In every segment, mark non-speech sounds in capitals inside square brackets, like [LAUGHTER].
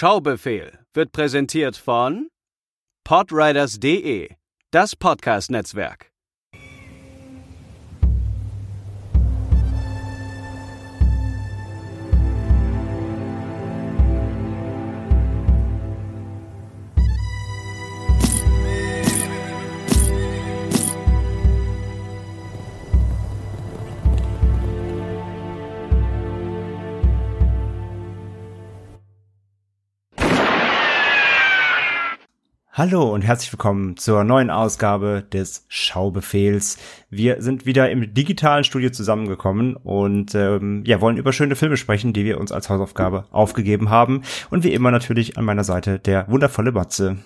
Schaubefehl wird präsentiert von Podriders.de, das Podcast-Netzwerk. Hallo und herzlich willkommen zur neuen Ausgabe des Schaubefehls. Wir sind wieder im digitalen Studio zusammengekommen und ähm, ja, wollen über schöne Filme sprechen, die wir uns als Hausaufgabe aufgegeben haben. Und wie immer natürlich an meiner Seite der wundervolle Matze.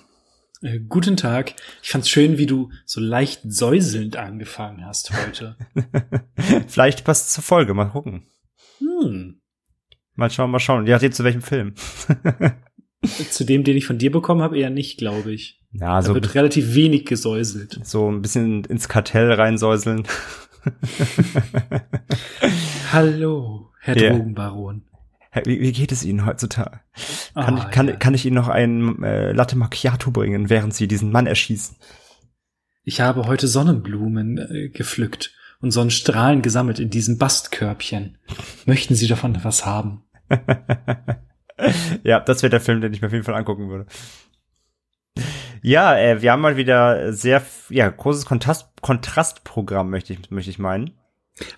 Äh, guten Tag. Ich fand's schön, wie du so leicht säuselnd angefangen hast heute. [LAUGHS] Vielleicht passt zur Folge, mal gucken. Hm. Mal schauen, mal schauen. Ja, zu welchem Film? [LAUGHS] Zu dem, den ich von dir bekommen habe, eher nicht, glaube ich. Ja, so da wird relativ wenig gesäuselt. So ein bisschen ins Kartell reinsäuseln. Hallo, Herr Ja. Drogenbaron. Wie, wie geht es Ihnen heutzutage? Kann, Ah, ich, kann, ja. kann ich Ihnen noch einen äh, Latte Macchiato bringen, während Sie diesen Mann erschießen? Ich habe heute Sonnenblumen äh, gepflückt und Sonnenstrahlen gesammelt in diesem Bastkörbchen. Möchten Sie davon was haben? [LAUGHS] [LAUGHS] ja, das wäre der Film, den ich mir auf jeden Fall angucken würde. Ja, äh, wir haben mal wieder sehr, ja, großes Kontrast, Kontrastprogramm, möchte ich, möchte ich meinen.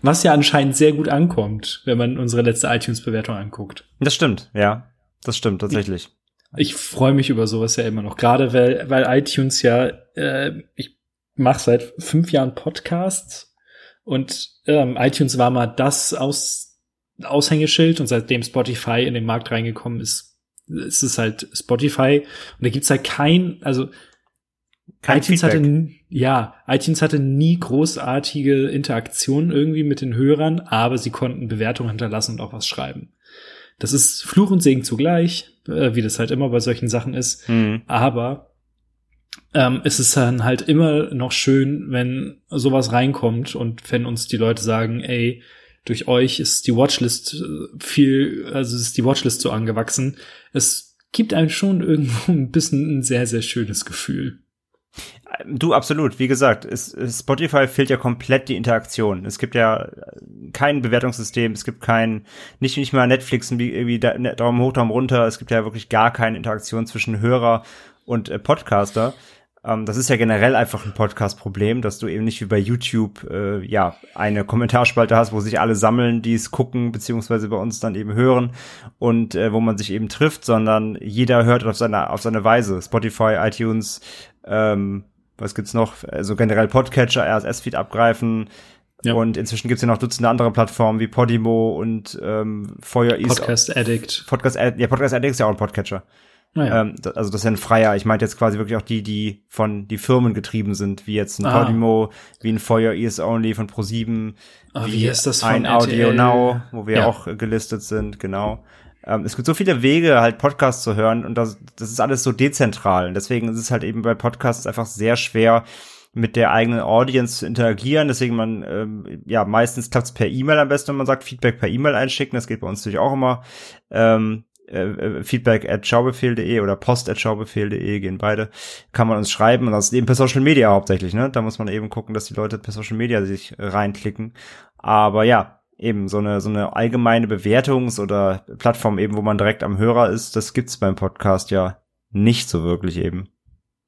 Was ja anscheinend sehr gut ankommt, wenn man unsere letzte iTunes-Bewertung anguckt. Das stimmt, ja. Das stimmt tatsächlich. Ich freue mich über sowas ja immer noch, gerade weil, weil iTunes ja, äh, ich mache seit fünf Jahren Podcasts und ähm, iTunes war mal das Aus, Aushängeschild und seitdem Spotify in den Markt reingekommen ist, ist es halt Spotify und da gibt's halt kein, also Kein iTunes Feedback. hatte, ja, iTunes hatte nie großartige Interaktion irgendwie mit den Hörern, aber sie konnten Bewertungen hinterlassen und auch was schreiben. Das ist Fluch und Segen zugleich, äh, wie das halt immer bei solchen Sachen ist. Mhm. Aber ähm, es ist dann halt immer noch schön, wenn sowas reinkommt und wenn uns die Leute sagen, ey, durch euch ist die Watchlist äh, viel, also ist die Watchlist so angewachsen. Es gibt einem schon irgendwo [LAUGHS] ein bisschen ein sehr, sehr schönes Gefühl. Du, absolut. Wie gesagt, es, Spotify fehlt ja komplett die Interaktion. Es gibt ja äh, kein Bewertungssystem, es gibt kein, nicht, nicht mal Netflix, wie irgendwie ne, Daumen hoch, Daumen runter. Es gibt ja wirklich gar keine Interaktion zwischen Hörer und äh, Podcaster. Ähm, das ist ja generell einfach ein Podcast-Problem, dass du eben nicht wie bei YouTube, äh, ja, eine Kommentarspalte hast, wo sich alle sammeln, die es gucken, beziehungsweise bei uns dann eben hören und äh, wo man sich eben trifft, sondern jeder hört auf seine, auf seine Weise. Spotify, iTunes, ähm, was gibt's noch? Also generell Podcatcher, RSS-Feed abgreifen. Ja. Und inzwischen gibt's ja noch Dutzende andere Plattformen wie Podimo und ähm, Feuer Podcast Addict. Podcast, Ad- ja, Podcast Addict ist ja auch ein Podcatcher. Naja. Ähm, also das ist ja ein freier. Ich meinte jetzt quasi wirklich auch die, die von die Firmen getrieben sind, wie jetzt ein Ah. Podimo, wie ein Feuer Is Only von Pro7, Ah, wie ist das von ein Audio? Now, wo wir Ja. auch gelistet sind, genau. Ähm, es gibt so viele Wege, halt Podcasts zu hören und das, das ist alles so dezentral. Und deswegen ist es halt eben bei Podcasts einfach sehr schwer, mit der eigenen Audience zu interagieren. Deswegen man, ähm, ja, meistens klappt es per E-Mail am besten, wenn man sagt, Feedback per E-Mail einschicken. Das geht bei uns natürlich auch immer. Ähm, äh, äh, Feedback at schaubefehl.de oder post at schaubefehl.de gehen beide. Kann man uns schreiben und das ist eben per Social Media hauptsächlich, ne? Da muss man eben gucken, dass die Leute per Social Media sich reinklicken. Aber ja, eben so eine, so eine allgemeine Bewertungs- oder Plattform eben, wo man direkt am Hörer ist, das gibt's beim Podcast ja nicht so wirklich eben.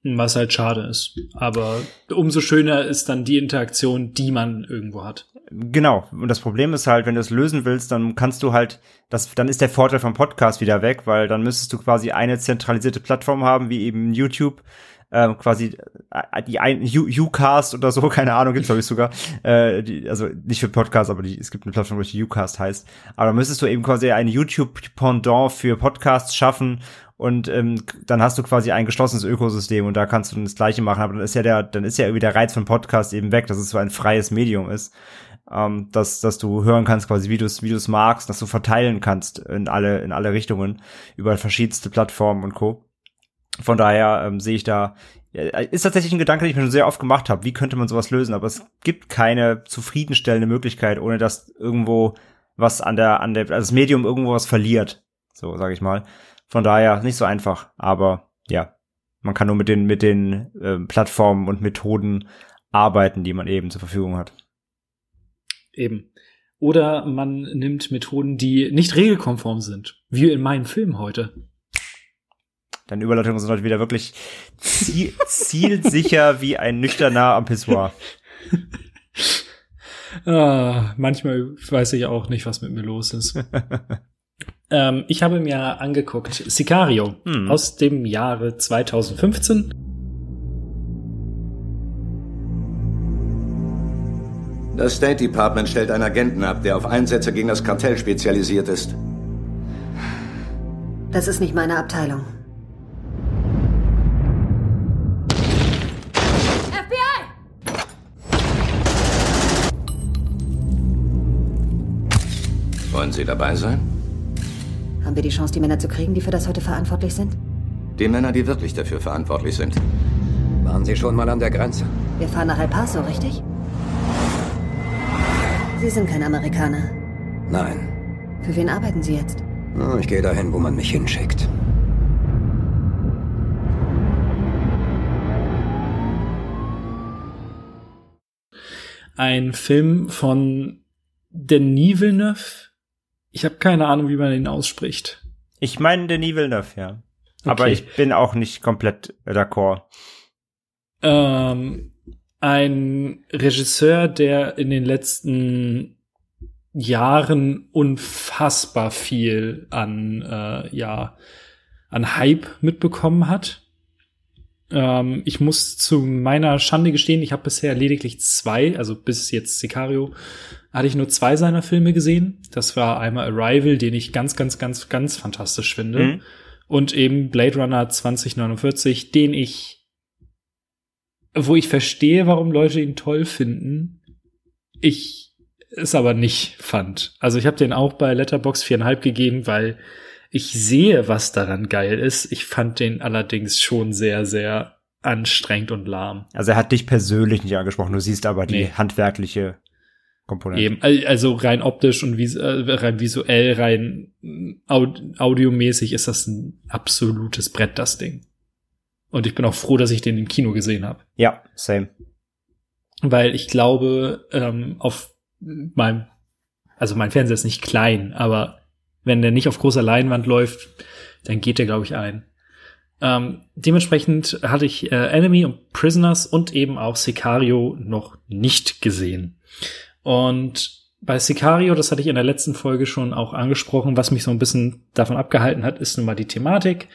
Was halt schade ist. Aber umso schöner ist dann die Interaktion, die man irgendwo hat. Genau. Und das Problem ist halt, wenn du es lösen willst, dann kannst du halt, das, dann ist der Vorteil vom Podcast wieder weg, weil dann müsstest du quasi eine zentralisierte Plattform haben, wie eben YouTube, ähm, quasi äh, die ein Ucast oder so, [LAUGHS] keine Ahnung, gibt's glaube ich sogar. Äh, die, also nicht für Podcasts, aber die, es gibt eine Plattform, die Ucast heißt. Aber dann müsstest du eben quasi ein YouTube-Pendant für Podcasts schaffen und ähm, dann hast du quasi ein geschlossenes Ökosystem und da kannst du das Gleiche machen. Aber dann ist ja der, dann ist ja irgendwie der Reiz von Podcast eben weg, dass es so ein freies Medium ist ähm, dass, dass du hören kannst, quasi wie du es wie du es magst, dass du verteilen kannst in alle, in alle Richtungen über verschiedenste Plattformen und Co. Von daher ähm, sehe ich da, ja, ist tatsächlich ein Gedanke, den ich mir schon sehr oft gemacht habe. Wie könnte man sowas lösen? Aber es gibt keine zufriedenstellende Möglichkeit, ohne dass irgendwo was an der, an der, also das Medium irgendwo was verliert. So, sage ich mal. Von daher nicht so einfach, aber ja, man kann nur mit den mit den äh, Plattformen und Methoden arbeiten, die man eben zur Verfügung hat. Eben. Oder man nimmt Methoden, die nicht regelkonform sind, wie in meinem Film heute. Deine Überleitungen sind heute wieder wirklich ziel zielsicher [LAUGHS] wie ein nüchterner am Pissoir. ah, manchmal weiß ich auch nicht, was mit mir los ist. [LAUGHS] ähm, ich habe mir angeguckt Sicario hm. aus dem Jahre 2015. Das State Department stellt einen Agenten ab, der auf Einsätze gegen das Kartell spezialisiert ist. Das ist nicht meine Abteilung. Wollen Sie dabei sein? Haben wir die Chance, die Männer zu kriegen, die für das heute verantwortlich sind? Die Männer, die wirklich dafür verantwortlich sind. Waren Sie schon mal an der Grenze? Wir fahren nach El Paso, richtig? Sie sind kein Amerikaner. Nein. Für wen arbeiten Sie jetzt? Ich gehe dahin, wo man mich hinschickt. Ein Film von Denis Villeneuve, ich habe keine Ahnung, wie man ihn ausspricht. Ich meine Denis Villeneuve, ja. Okay. Aber ich bin auch nicht komplett d'accord. Ähm, ein Regisseur, der in den letzten Jahren unfassbar viel an äh, ja an Hype mitbekommen hat. Ähm, ich muss zu meiner Schande gestehen, ich habe bisher lediglich zwei, also bis jetzt Sicario, hatte ich nur zwei seiner Filme gesehen. Das war einmal Arrival, den ich ganz, ganz, ganz, ganz fantastisch finde. Mhm. Und eben Blade Runner 2049, den ich, wo ich verstehe, warum Leute ihn toll finden. Ich es aber nicht fand. Also ich habe den auch bei Letterbox viereinhalb gegeben, weil ich sehe, was daran geil ist. Ich fand den allerdings schon sehr, sehr anstrengend und lahm. Also er hat dich persönlich nicht angesprochen, du siehst aber die nee. handwerkliche Komponente. Eben, also rein optisch und vis äh, rein visuell, rein aud audiomäßig ist das ein absolutes Brett, das Ding. Und ich bin auch froh, dass ich den im Kino gesehen habe. Ja, same. Weil ich glaube, ähm, auf meinem, also mein Fernseher ist nicht klein, aber wenn der nicht auf großer Leinwand läuft, dann geht der, glaube ich, ein. Ähm, dementsprechend hatte ich äh, Enemy und Prisoners und eben auch Sicario noch nicht gesehen. Und bei Sicario, das hatte ich in der letzten Folge schon auch angesprochen, was mich so ein bisschen davon abgehalten hat, ist nun mal die Thematik.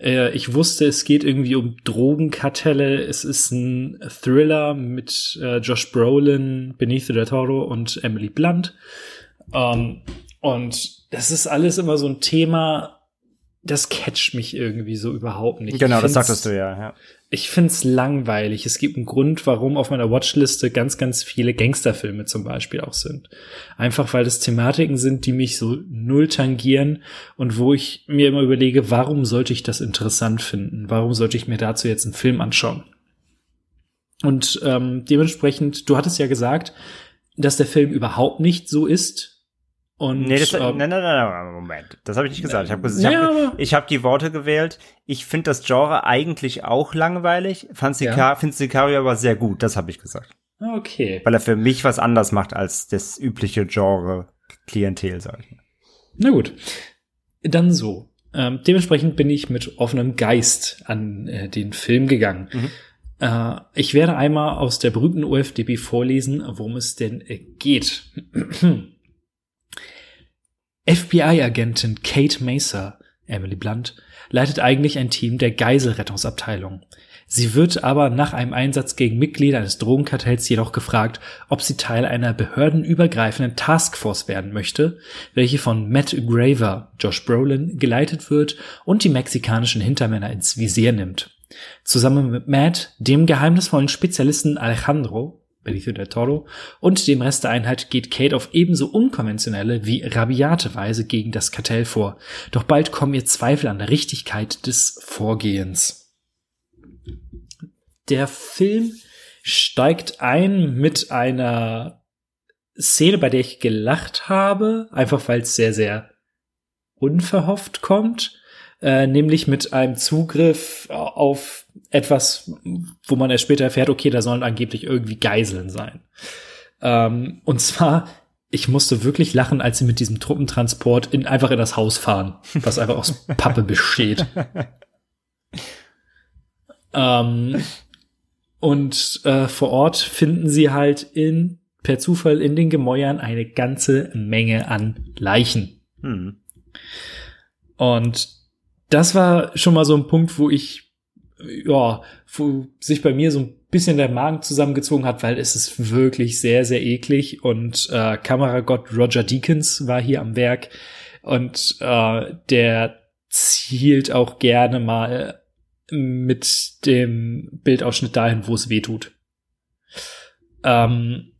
Äh, ich wusste, es geht irgendwie um Drogenkartelle. Es ist ein Thriller mit äh, Josh Brolin, Benicio del Toro und Emily Blunt. Ähm, und das ist alles immer so ein Thema, das catcht mich irgendwie so überhaupt nicht. Genau, das sagtest du ja, ja. Ich find's langweilig. Es gibt einen Grund, warum auf meiner Watchliste ganz, ganz viele Gangsterfilme zum Beispiel auch sind. Einfach weil das Thematiken sind, die mich so null tangieren und wo ich mir immer überlege, warum sollte ich das interessant finden? Warum sollte ich mir dazu jetzt einen Film anschauen? Und ähm, dementsprechend, du hattest ja gesagt, dass der Film überhaupt nicht so ist, und, nee, das, ähm, nein, nein, nein, Moment. Das habe ich nicht gesagt. Ich habe ich hab, ich hab die Worte gewählt. Ich finde das Genre eigentlich auch langweilig. Fand Sicar ja. finde Sicario aber sehr gut. Das habe ich gesagt. Okay. Weil er für mich was anders macht als das übliche Genre Klientel, sag ich mal. Na gut. Dann so. Ähm, dementsprechend bin ich mit offenem Geist an äh, den Film gegangen. Mhm. Äh, ich werde einmal aus der berühmten UFDB vorlesen, worum es denn äh, geht. [CLEARS THROAT] FBI-Agentin Kate Macer, Emily Blunt, leitet eigentlich ein Team der Geiselrettungsabteilung. Sie wird aber nach einem Einsatz gegen Mitglieder eines Drogenkartells jedoch gefragt, ob sie Teil einer behördenübergreifenden Taskforce werden möchte, welche von Matt Graver, Josh Brolin, geleitet wird und die mexikanischen Hintermänner ins Visier nimmt. Zusammen mit Matt, dem geheimnisvollen Spezialisten Alejandro, Benicio del Toro, und dem Rest der Einheit geht Kate auf ebenso unkonventionelle wie rabiate Weise gegen das Kartell vor. Doch bald kommen ihr Zweifel an der Richtigkeit des Vorgehens. Der Film steigt ein mit einer Szene, bei der ich gelacht habe, einfach weil es sehr, sehr unverhofft kommt. äh, nämlich mit einem Zugriff auf etwas, wo man erst später erfährt, okay, da sollen angeblich irgendwie Geiseln sein. Ähm, und zwar, ich musste wirklich lachen, als sie mit diesem Truppentransport in, einfach in das Haus fahren, was einfach aus [LAUGHS] Pappe besteht. ähm, und äh, vor Ort finden sie halt in per Zufall in den Gemäuern eine ganze Menge an Leichen. Hm. Und das war schon mal so ein Punkt, wo ich, ja, sich bei mir so ein bisschen der Magen zusammengezogen hat, weil es ist wirklich sehr, sehr eklig. Und äh, Kameragott Roger Deakins war hier am Werk und äh, der zielt auch gerne mal mit dem Bildausschnitt dahin, wo es weh tut. Ähm,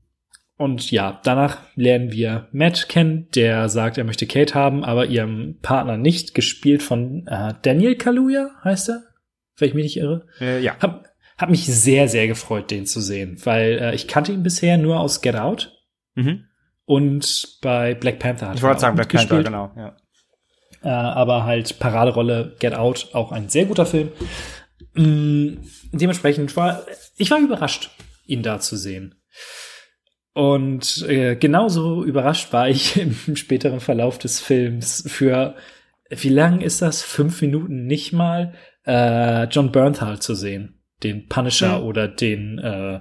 und ja, danach lernen wir Matt kennen, der sagt, er möchte Kate haben, aber ihrem Partner nicht, gespielt von äh, Daniel Kaluuya, heißt er? Wenn ich mich nicht irre. Äh, ja. Hab, hab mich sehr, sehr gefreut, den zu sehen, weil äh, ich kannte ihn bisher nur aus Get Out Mhm. und bei Black Panther hat Ich er wollte auch sagen, Black. Panther, genau. Ja. Äh, aber halt Paraderolle Get Out, auch ein sehr guter Film. Mm, dementsprechend war ich war überrascht, ihn da zu sehen. Und äh, genauso überrascht war ich [LAUGHS] im späteren Verlauf des Films für wie lang ist das? Fünf Minuten nicht mal äh, John Bernthal zu sehen, den Punisher Hm. oder den äh,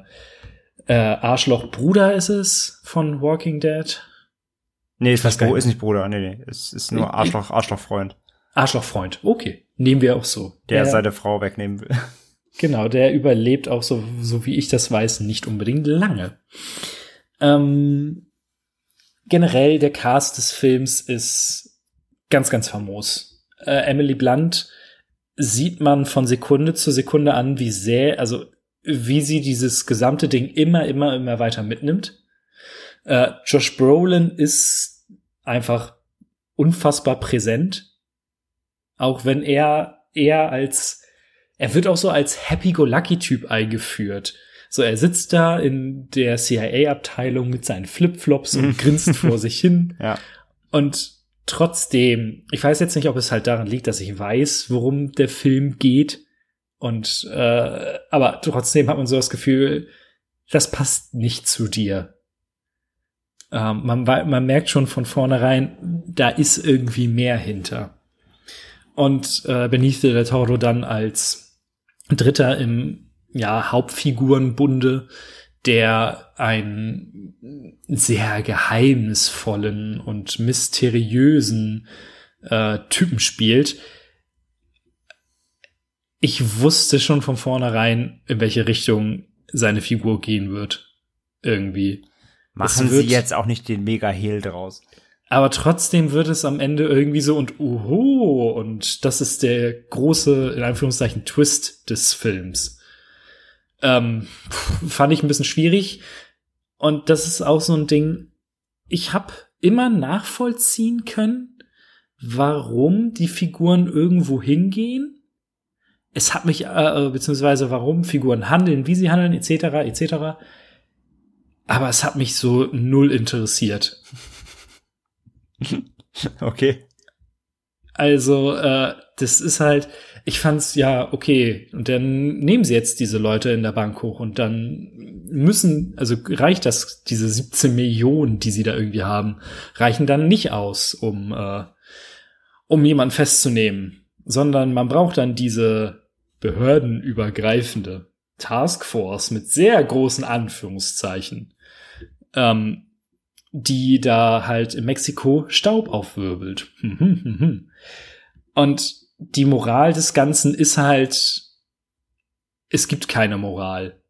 äh, Arschloch Bruder ist es von Walking Dead. Nee, ist, nicht, ist nicht Bruder, nee, nee. Es ist nur Ich- Arschloch, Arschlochfreund, Arschlochfreund. Okay, nehmen wir auch so. der Ja. seine Frau wegnehmen will. [LAUGHS] Genau, der überlebt auch so, so wie ich das weiß, nicht unbedingt lange. Ähm, generell der Cast des Films ist ganz, ganz famos. Äh, Emily Blunt sieht man von Sekunde zu Sekunde an, wie sehr, also wie sie dieses gesamte Ding immer, immer, immer weiter mitnimmt. Äh, Josh Brolin ist einfach unfassbar präsent, auch wenn er eher als er wird auch so als Happy-Go-Lucky-Typ eingeführt. So, er sitzt da in der CIA-Abteilung mit seinen Flipflops und grinst vor [LAUGHS] sich hin. Ja. Und trotzdem, ich weiß jetzt nicht, ob es halt daran liegt, dass ich weiß, worum der Film geht. Und äh, aber trotzdem hat man so das Gefühl, das passt nicht zu dir. Ähm, man, man merkt schon von vornherein, da ist irgendwie mehr hinter. Und äh, Benicio del Toro dann als Dritter im ja, Hauptfigurenbunde, der einen sehr geheimnisvollen und mysteriösen äh, Typen spielt. Ich wusste schon von vornherein, in welche Richtung seine Figur gehen wird. Irgendwie. Machen wird- sie jetzt auch nicht den Mega-Hehl draus. Aber trotzdem wird es am Ende irgendwie so und oho, und das ist der große, in Anführungszeichen, Twist des Films. Ähm, fand ich ein bisschen schwierig. Und das ist auch so ein Ding, ich habe immer nachvollziehen können, warum die Figuren irgendwo hingehen. Es hat mich, äh, äh, beziehungsweise warum Figuren handeln, wie sie handeln, etc., etc. Aber es hat mich so null interessiert. [LAUGHS] Okay. Also, äh, das ist halt, ich fand's ja okay. Und dann nehmen sie jetzt diese Leute in der Bank hoch und dann müssen, also reicht das, diese 17 Millionen, die sie da irgendwie haben, reichen dann nicht aus, um, äh, um jemanden festzunehmen, sondern man braucht dann diese behördenübergreifende Taskforce mit sehr großen Anführungszeichen, ähm, die da halt in Mexiko Staub aufwirbelt. Und die Moral des Ganzen ist halt, es gibt keine Moral.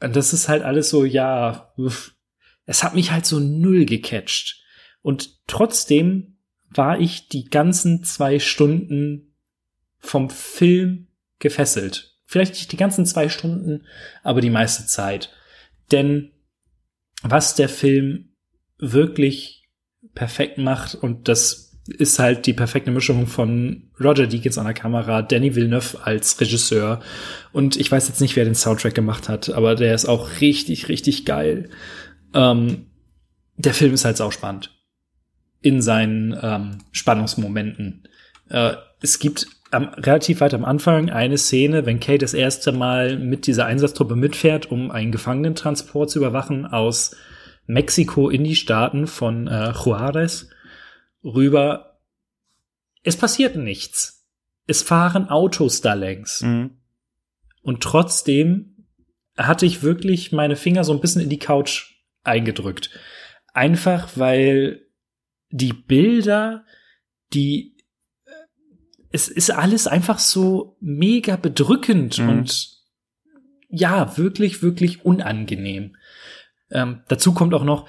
Und das ist halt alles so, ja, es hat mich halt so null gecatcht. Und trotzdem war ich die ganzen zwei Stunden vom Film gefesselt. Vielleicht nicht die ganzen zwei Stunden, aber die meiste Zeit. Denn was der Film wirklich perfekt macht und das ist halt die perfekte Mischung von Roger Deakins an der Kamera, Danny Villeneuve als Regisseur und ich weiß jetzt nicht, wer den Soundtrack gemacht hat, aber der ist auch richtig, richtig geil. Ähm, der Film ist halt auch spannend in seinen ähm, Spannungsmomenten. Äh, es gibt am, relativ weit am Anfang eine Szene, wenn Kate das erste Mal mit dieser Einsatztruppe mitfährt, um einen Gefangenentransport zu überwachen aus Mexiko in die Staaten von äh, Juarez rüber. Es passiert nichts. Es fahren Autos da längs. Mhm. Und trotzdem hatte ich wirklich meine Finger so ein bisschen in die Couch eingedrückt. Einfach weil die Bilder, die äh, es ist alles einfach so mega bedrückend Mhm. und ja, wirklich, wirklich unangenehm. Ähm, dazu kommt auch noch,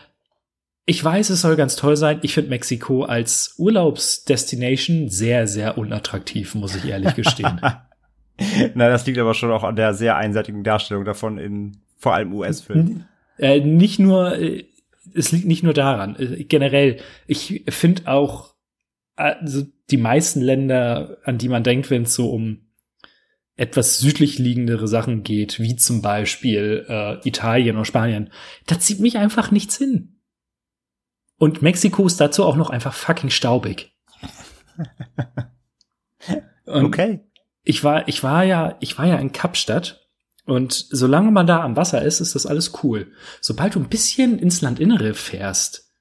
ich weiß, es soll ganz toll sein. Ich finde Mexiko als Urlaubsdestination sehr, sehr unattraktiv, muss ich ehrlich gestehen. [LAUGHS] Na, das liegt aber schon auch an der sehr einseitigen Darstellung davon in vor allem US-Filmen. Äh, nicht nur, äh, es liegt nicht nur daran. Äh, generell, ich finde auch, also die meisten Länder, an die man denkt, wenn es so um etwas südlich liegendere Sachen geht, wie zum Beispiel äh, Italien oder Spanien, da zieht mich einfach nichts hin. Und Mexiko ist dazu auch noch einfach fucking staubig. [LAUGHS] Und Okay. ich war, ich war ja, ich war ja in Kapstadt und solange man da am Wasser ist, ist das alles cool. Sobald du ein bisschen ins Landinnere fährst,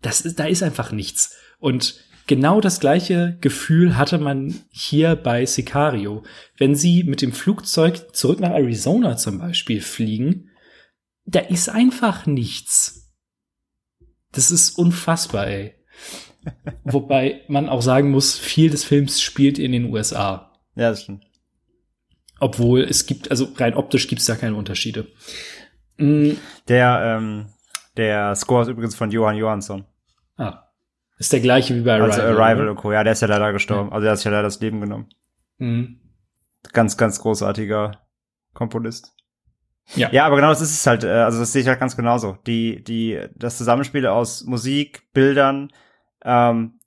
das ist, da ist einfach nichts. Und genau das gleiche Gefühl hatte man hier bei Sicario. Wenn sie mit dem Flugzeug zurück nach Arizona zum Beispiel fliegen, da ist einfach nichts. Das ist unfassbar, ey. Wobei man auch sagen muss, viel des Films spielt in den USA. Ja, das stimmt. Obwohl es gibt, also rein optisch gibt es da keine Unterschiede. Mm, Der, ähm, der Score ist übrigens von Johann Johansson. ah, ist der gleiche wie bei Arrival. Also Arrival oder? Co. Ja, der ist ja leider gestorben. Also der hat sich ja leider das Leben genommen. Mhm. Ganz, ganz großartiger Komponist. Ja. Ja, aber genau das ist es halt, äh, also das sehe ich halt ganz genauso. Die, die, das Zusammenspiel aus Musik, Bildern, ähm,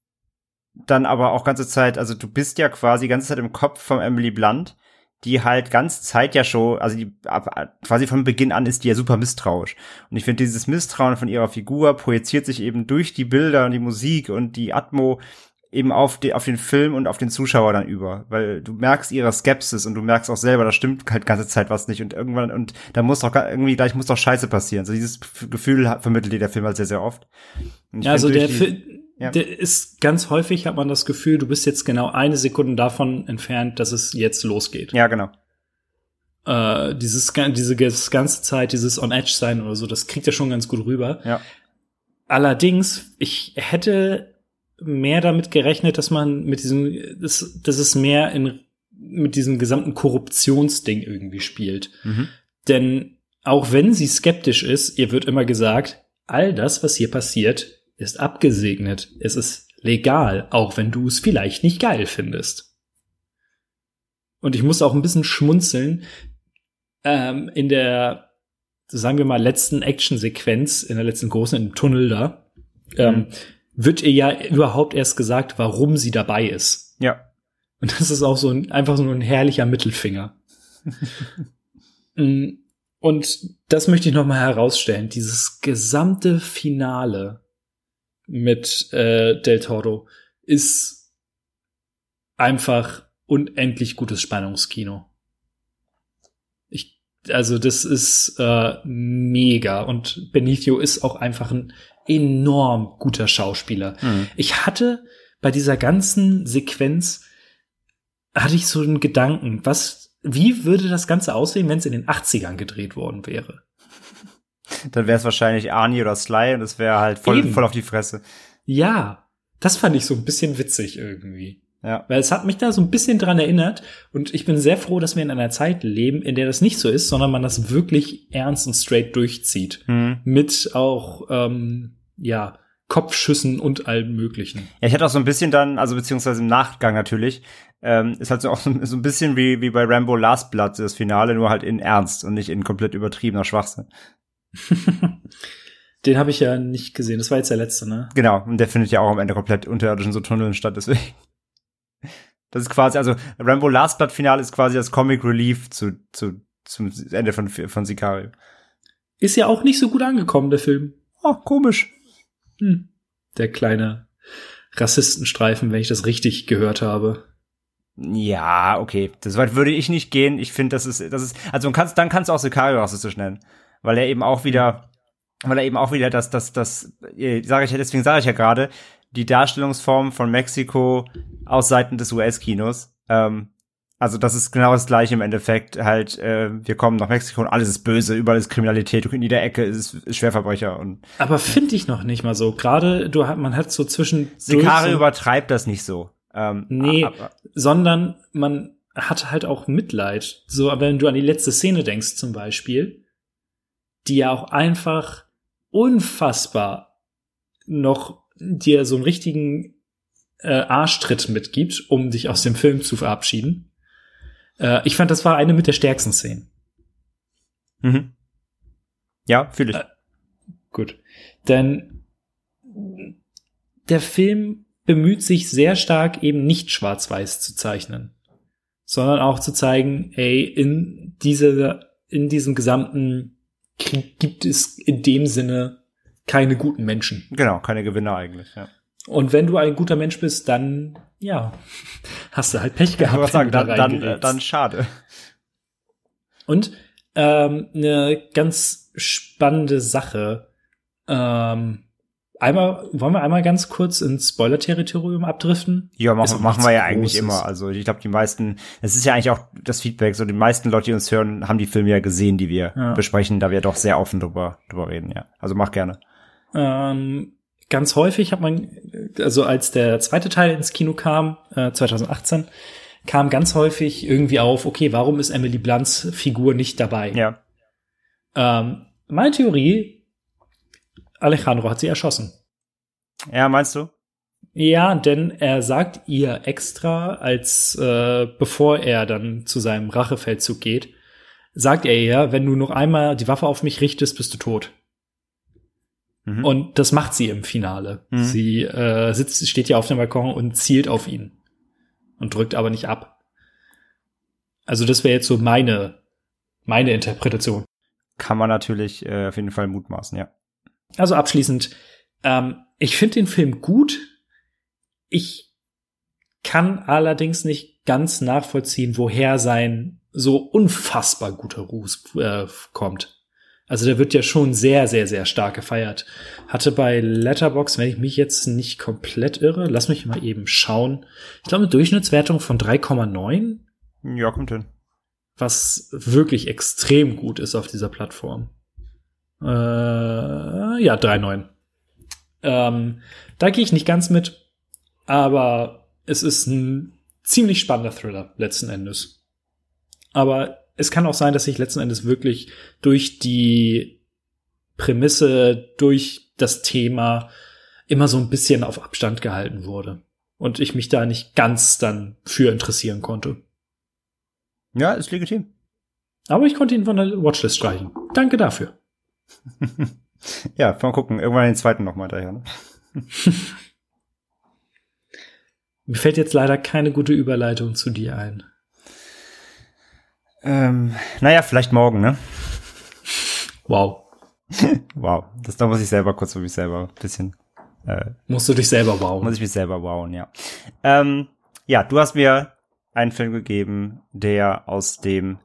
dann aber auch ganze Zeit, also du bist ja quasi ganze Zeit im Kopf von Emily Blunt, die halt ganze Zeit ja schon, also die ab, quasi von Beginn an ist die ja super misstrauisch. Und ich finde, dieses Misstrauen von ihrer Figur projiziert sich eben durch die Bilder und die Musik und die Atmo eben auf, die, auf den Film und auf den Zuschauer dann über, weil du merkst ihre Skepsis und du merkst auch selber, da stimmt halt ganze Zeit was nicht und irgendwann und da muss doch irgendwie gleich muss doch Scheiße passieren. So dieses Gefühl vermittelt dir der Film halt sehr sehr oft. Ja, also der, durch die- Fi- ja. der ist ganz häufig hat man das Gefühl, du bist jetzt genau eine Sekunde davon entfernt, dass es jetzt losgeht. ja genau. Äh, dieses, diese ganze Zeit, dieses On Edge sein oder so, das kriegt er schon ganz gut rüber. Ja. Allerdings, ich hätte mehr damit gerechnet, dass man mit diesem, dass, dass es mehr in, mit diesem gesamten Korruptionsding irgendwie spielt. Mhm. Denn auch wenn sie skeptisch ist, ihr wird immer gesagt, all das, was hier passiert, ist abgesegnet. Es ist legal, auch wenn du es vielleicht nicht geil findest. Und ich muss auch ein bisschen schmunzeln. Ähm, in der, sagen wir mal, letzten Actionsequenz, in der letzten großen, im Tunnel da, ähm, wird ihr ja überhaupt erst gesagt, warum sie dabei ist. Ja. Und das ist auch so ein, einfach so ein herrlicher Mittelfinger. [LAUGHS] Mm, Und das möchte ich noch mal herausstellen. Dieses gesamte Finale mit äh, Del Toro ist einfach unendlich gutes Spannungskino. Ich, also das ist äh, mega und Benicio ist auch einfach ein enorm guter Schauspieler. Mhm. Ich hatte bei dieser ganzen Sequenz hatte ich so einen Gedanken, was, wie würde das Ganze aussehen, wenn es in den 80ern gedreht worden wäre? [LAUGHS] Dann wäre es wahrscheinlich Arnie oder Sly und es wäre halt voll, Eben. voll auf die Fresse. Ja, das fand ich so ein bisschen witzig irgendwie. Ja. Weil es hat mich da so ein bisschen dran erinnert und ich bin sehr froh, dass wir in einer Zeit leben, in der das nicht so ist, sondern man das wirklich ernst und straight durchzieht. Mhm. Mit auch, ähm, ja, Kopfschüssen und allem Möglichen. Ja, ich hatte auch so ein bisschen dann, also beziehungsweise im Nachgang natürlich, ähm, ist halt so auch so, so ein bisschen wie, wie bei Rambo Last Blood, das Finale, nur halt in Ernst und nicht in komplett übertriebener Schwachsinn. [LAUGHS] Den habe ich ja nicht gesehen. Das war jetzt der letzte, ne? Genau, und der findet ja auch am Ende komplett unterirdischen so Tunneln statt, deswegen. Das ist quasi, also Rambo Last Blood Finale ist quasi das Comic Relief zu, zu, zum Ende von, von Sicario. Ist ja auch nicht so gut angekommen, der Film. Oh, komisch. Hm. Der kleine Rassistenstreifen, wenn ich das richtig gehört habe. Ja, okay. Das weit würde ich nicht gehen. Ich finde, das ist, das ist, also kannst, dann kannst du auch Sicario rassistisch nennen. Weil er eben auch wieder, weil er eben auch wieder das, das, das, äh, sage ich ja, deswegen sage ich ja gerade, die Darstellungsform von Mexiko aus Seiten des US-Kinos. Ähm, also das ist genau das gleiche im Endeffekt. Halt, äh, wir kommen nach Mexiko und alles ist böse, überall ist Kriminalität, in jeder Ecke ist, Schwerverbrecher und. Aber finde ich noch nicht mal so. Gerade du hat, man hat so zwischen. So, übertreibt das nicht so. Ähm, nee, aber, sondern man hat halt auch Mitleid. So, aber wenn du an die letzte Szene denkst zum Beispiel, die ja auch einfach unfassbar noch dir so einen richtigen äh, Arschtritt mitgibt, um dich aus dem Film zu verabschieden. Äh, ich fand, das war eine mit der stärksten Szenen. Mhm. Ja, fühle ich. Äh, gut. Denn der Film bemüht sich sehr stark, eben nicht schwarz-weiß zu zeichnen, sondern auch zu zeigen, ey, in diese, in diesem gesamten Krieg gibt es in dem Sinne keine guten Menschen. Genau, keine Gewinner eigentlich, ja. Und wenn du ein guter Mensch bist, dann, ja, hast du halt Pech gehabt. Ich sagen, dann, da dann, dann schade. Und ähm, eine ganz spannende Sache. Ähm, einmal, wollen wir einmal ganz kurz ins Spoiler-Territorium abdriften? Ja, machen, machen wir ja eigentlich immer. Also ich glaube, die meisten, es ist ja eigentlich auch das Feedback, so die meisten Leute, die uns hören, haben die Filme ja gesehen, die wir ja. besprechen, da wir doch sehr offen drüber, drüber reden, ja. Also mach gerne. Ähm, ganz häufig hat man, also als der zweite Teil ins Kino kam, äh, 2018, kam ganz häufig irgendwie auf, okay, warum ist Emily Blunts Figur nicht dabei? Ja. Ähm, meine Theorie, Alejandro hat sie erschossen. Ja, meinst du? Ja, denn er sagt ihr extra, als äh, bevor er dann zu seinem Rachefeldzug geht, sagt er ihr, wenn du noch einmal die Waffe auf mich richtest, bist du tot. Mhm. Und das macht sie im Finale. Mhm. Sie äh, sitzt, steht ja auf dem Balkon und zielt auf ihn und drückt aber nicht ab. Also das wäre jetzt so meine meine Interpretation. Kann man natürlich äh, auf jeden Fall mutmaßen, ja. Also abschließend, ähm, ich finde den Film gut. Ich kann allerdings nicht ganz nachvollziehen, woher sein so unfassbar guter Ruß äh, kommt. Also der wird ja schon sehr, sehr, sehr stark gefeiert. Hatte bei Letterbox, wenn ich mich jetzt nicht komplett irre, lass mich mal eben schauen. Ich glaube, eine Durchschnittswertung von 3,9. Ja, kommt hin. Was wirklich extrem gut ist auf dieser Plattform. Äh, ja, 3,9. Ähm, da gehe ich nicht ganz mit, aber es ist ein ziemlich spannender Thriller letzten Endes. Aber es kann auch sein, dass ich letzten Endes wirklich durch die Prämisse, durch das Thema immer so ein bisschen auf Abstand gehalten wurde. Und ich mich da nicht ganz dann für interessieren konnte. Ja, ist legitim. Aber ich konnte ihn von der Watchlist streichen. Danke dafür. [LAUGHS] ja, mal gucken. Irgendwann den zweiten nochmal daher. Ne? [LAUGHS] Mir fällt jetzt leider keine gute Überleitung zu dir ein. Ähm, naja, vielleicht morgen, ne? Wow. [LAUGHS] wow. Das da muss ich selber kurz für mich selber ein bisschen. Äh, Musst du dich selber wowen. Muss ich mich selber wowen, ja. Ähm, ja, du hast mir einen Film gegeben, der aus dem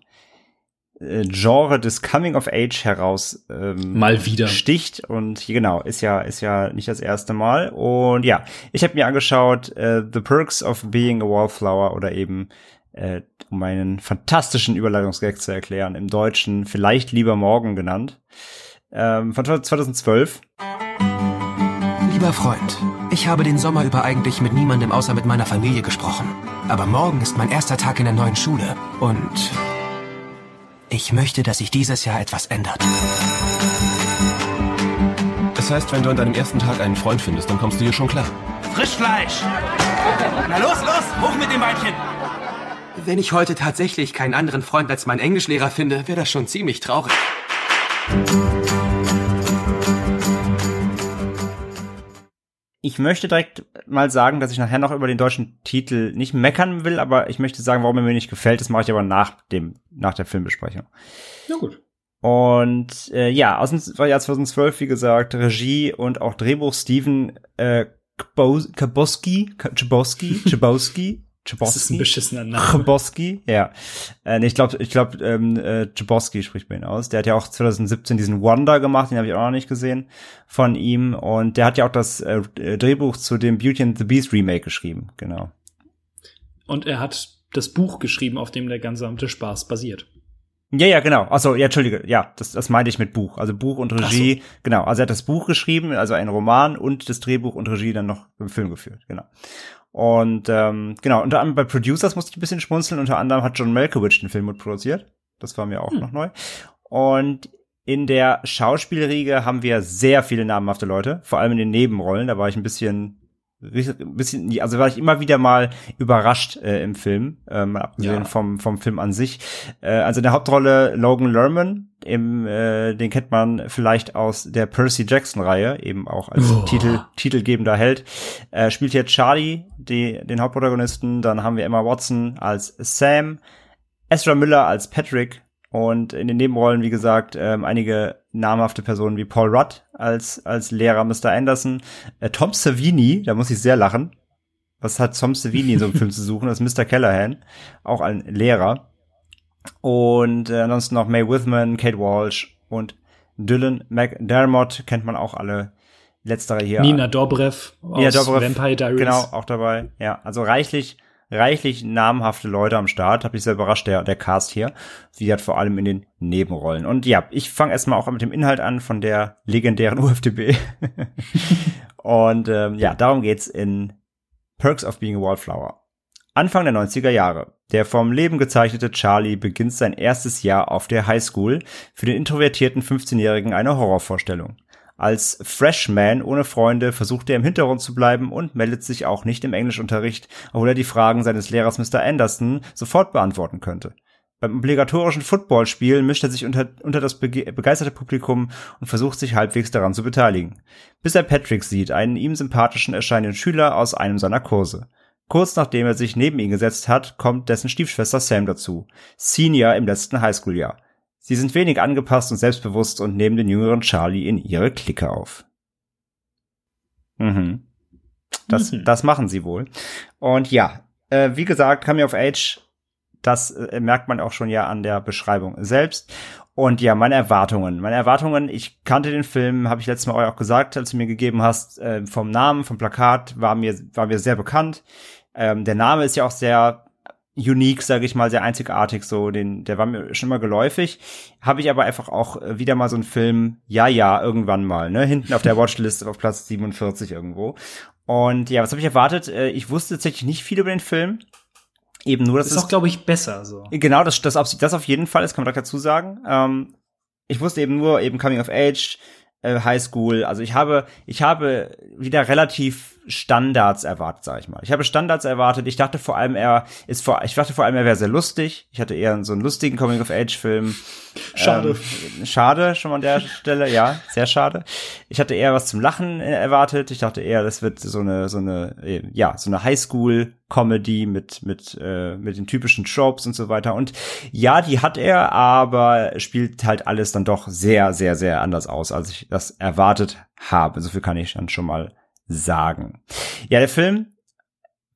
äh, Genre des Coming of Age heraus ähm, mal wieder sticht und genau ist ja ist ja nicht das erste Mal und ja ich habe mir angeschaut äh, The Perks of Being a Wallflower oder eben äh, um einen fantastischen Überleitungsgag zu erklären, im Deutschen vielleicht lieber morgen genannt, ähm, von 2012. Lieber Freund, ich habe den Sommer über eigentlich mit niemandem außer mit meiner Familie gesprochen. Aber morgen ist mein erster Tag in der neuen Schule und ich möchte, dass sich dieses Jahr etwas ändert. Das heißt, wenn du an deinem ersten Tag einen Freund findest, dann kommst du hier schon klar. Frischfleisch! Na los, los, hoch mit dem Beinchen! Wenn ich heute tatsächlich keinen anderen Freund als meinen Englischlehrer finde, wäre das schon ziemlich traurig. Ich möchte direkt mal sagen, dass ich nachher noch über den deutschen Titel nicht meckern will, aber ich möchte sagen, warum er mir nicht gefällt. Das mache ich aber nach dem, nach der Filmbesprechung. Ja gut. Und äh, ja, aus dem Jahr 2012, wie gesagt, Regie und auch Drehbuch Steven äh, Kaboski, Chabowski, [LAUGHS] Chabowski Das ist ein beschissener Name. Chbosky, ja. Äh, nee, ich glaube, ich glaube, ähm, äh, Chbosky spricht man ihn aus. Der hat ja auch 2017 diesen Wonder gemacht, den habe ich auch noch nicht gesehen von ihm. Und der hat ja auch das äh, Drehbuch zu dem Beauty and the Beast Remake geschrieben, genau. Und er hat das Buch geschrieben, auf dem der gesamte Spaß basiert. Ja, ja, genau. Also ja, entschuldige, ja, das, das meinte ich mit Buch. Also Buch und Regie, so. genau. Also er hat das Buch geschrieben, also ein Roman und das Drehbuch und Regie dann noch im Film geführt, genau. Und ähm, genau, unter anderem bei Producers musste ich ein bisschen schmunzeln. Unter anderem hat John Malkovich den Film mitproduziert. Das war mir auch hm. noch neu. Und in der Schauspielriege haben wir sehr viele namhafte Leute, vor allem in den Nebenrollen. Da war ich ein bisschen ein bisschen, also war ich immer wieder mal überrascht äh, im Film, ähm, abgesehen ja. vom vom Film an sich. Äh, also in der Hauptrolle Logan Lerman, im, äh, den kennt man vielleicht aus der Percy Jackson Reihe, eben auch als oh. Titel titelgebender Held. Äh, spielt hier Charlie, die, den Hauptprotagonisten. Dann haben wir Emma Watson als Sam, Ezra Miller als Patrick und in den Nebenrollen, wie gesagt, ähm, einige namhafte Personen wie Paul Rudd als, als Lehrer Mr. Anderson, äh, Tom Savini, da muss ich sehr lachen. Was hat Tom Savini in so einem Film zu suchen? Das ist Mr. Callahan, auch ein Lehrer. Und äh, ansonsten noch Mae Withman, Kate Walsh und Dylan McDermott kennt man auch alle. Letztere hier. Nina Dobrev aus Nina Dobrev, Vampire Diaries. Genau, auch dabei. Ja, also reichlich reichlich namhafte Leute am Start. Hab ich sehr überrascht, der, der Cast hier. Wie hat vor allem in den Nebenrollen. Und ja, ich fange erstmal auch mit dem Inhalt an von der legendären [LAUGHS] UFDB. und ähm, ja, darum geht's in Perks of Being a Wallflower. Anfang der 90er Jahre. Der vom Leben gezeichnete Charlie beginnt sein erstes Jahr auf der Highschool. Für den introvertierten 15-Jährigen eine Horrorvorstellung. Als Freshman ohne Freunde versucht er im Hintergrund zu bleiben und meldet sich auch nicht im Englischunterricht, obwohl er die Fragen seines Lehrers Mr. Anderson sofort beantworten könnte. Beim obligatorischen Footballspiel mischt er sich unter, unter das begeisterte Publikum und versucht sich halbwegs daran zu beteiligen. Bis er Patrick sieht, einen ihm sympathischen erscheinenden Schüler aus einem seiner Kurse. Kurz nachdem er sich neben ihn gesetzt hat, kommt dessen Stiefschwester Sam dazu, Senior im letzten Highschool-Jahr. Sie sind wenig angepasst und selbstbewusst und nehmen den jüngeren Charlie in ihre Clique auf. Mhm. Das, mhm. das machen sie wohl. Und ja, äh, wie gesagt, Coming of Age, das äh, merkt man auch schon ja an der Beschreibung selbst. Und ja, meine Erwartungen. Meine Erwartungen, ich kannte den Film, habe ich letztes Mal auch gesagt, als du mir gegeben hast, äh, vom Namen, vom Plakat, war mir, war mir sehr bekannt. Ähm, der Name ist ja auch sehr unique, sage ich mal, sehr einzigartig so, den der war mir schon mal geläufig, habe ich aber einfach auch äh, wieder mal so einen Film, ja, ja, irgendwann mal, ne, hinten auf der Watchlist auf Platz 47 irgendwo. Und ja, was habe ich erwartet? Äh, ich wusste tatsächlich nicht viel über den Film. Eben nur, dass das ist auch, glaube ich, besser so. Genau, das, das, das auf jeden Fall, das kann man dazu sagen. Ähm, ich wusste eben nur, eben Coming of Age, äh, High School. Also ich habe, ich habe wieder relativ Standards erwartet, sag ich mal. Ich habe Standards erwartet. Ich dachte vor allem, er ist vor, ich dachte vor allem, er wäre sehr lustig. Ich hatte eher so einen lustigen Coming of Age Film. Schade. Ähm, schade, schon mal an der Stelle. Ja, sehr schade. Ich hatte eher was zum Lachen erwartet. Ich dachte eher, das wird so eine, so eine, äh, ja, so eine Highschool Comedy mit mit äh, mit den typischen Tropes und so weiter und ja die hat er aber spielt halt alles dann doch sehr sehr sehr anders aus als ich das erwartet habe so viel kann ich dann schon mal sagen. Ja, der Film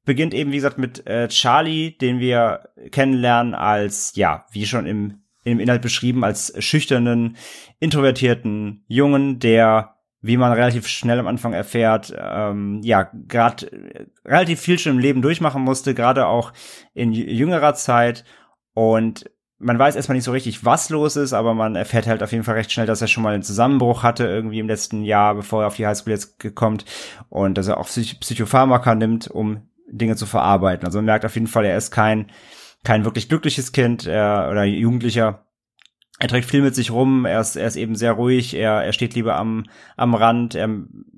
beginnt eben, wie gesagt, mit äh, Charlie, den wir kennenlernen als, ja, wie schon im, im Inhalt beschrieben, als schüchternen, introvertierten Jungen, der, wie man relativ schnell am Anfang erfährt, ähm, ja, gerade relativ viel schon im Leben durchmachen musste, gerade auch in jüngerer Zeit und man weiß erstmal nicht so richtig, was los ist, aber man erfährt halt auf jeden Fall recht schnell, dass er schon mal einen Zusammenbruch hatte irgendwie im letzten Jahr, bevor er auf die Highschool jetzt kommt und dass er auch Psych Psychopharmaka nimmt, um Dinge zu verarbeiten. Also man merkt auf jeden Fall, er ist kein kein wirklich glückliches Kind er, oder Jugendlicher. Er trägt viel mit sich rum, er ist, er ist eben sehr ruhig, er, er steht lieber am, am Rand, er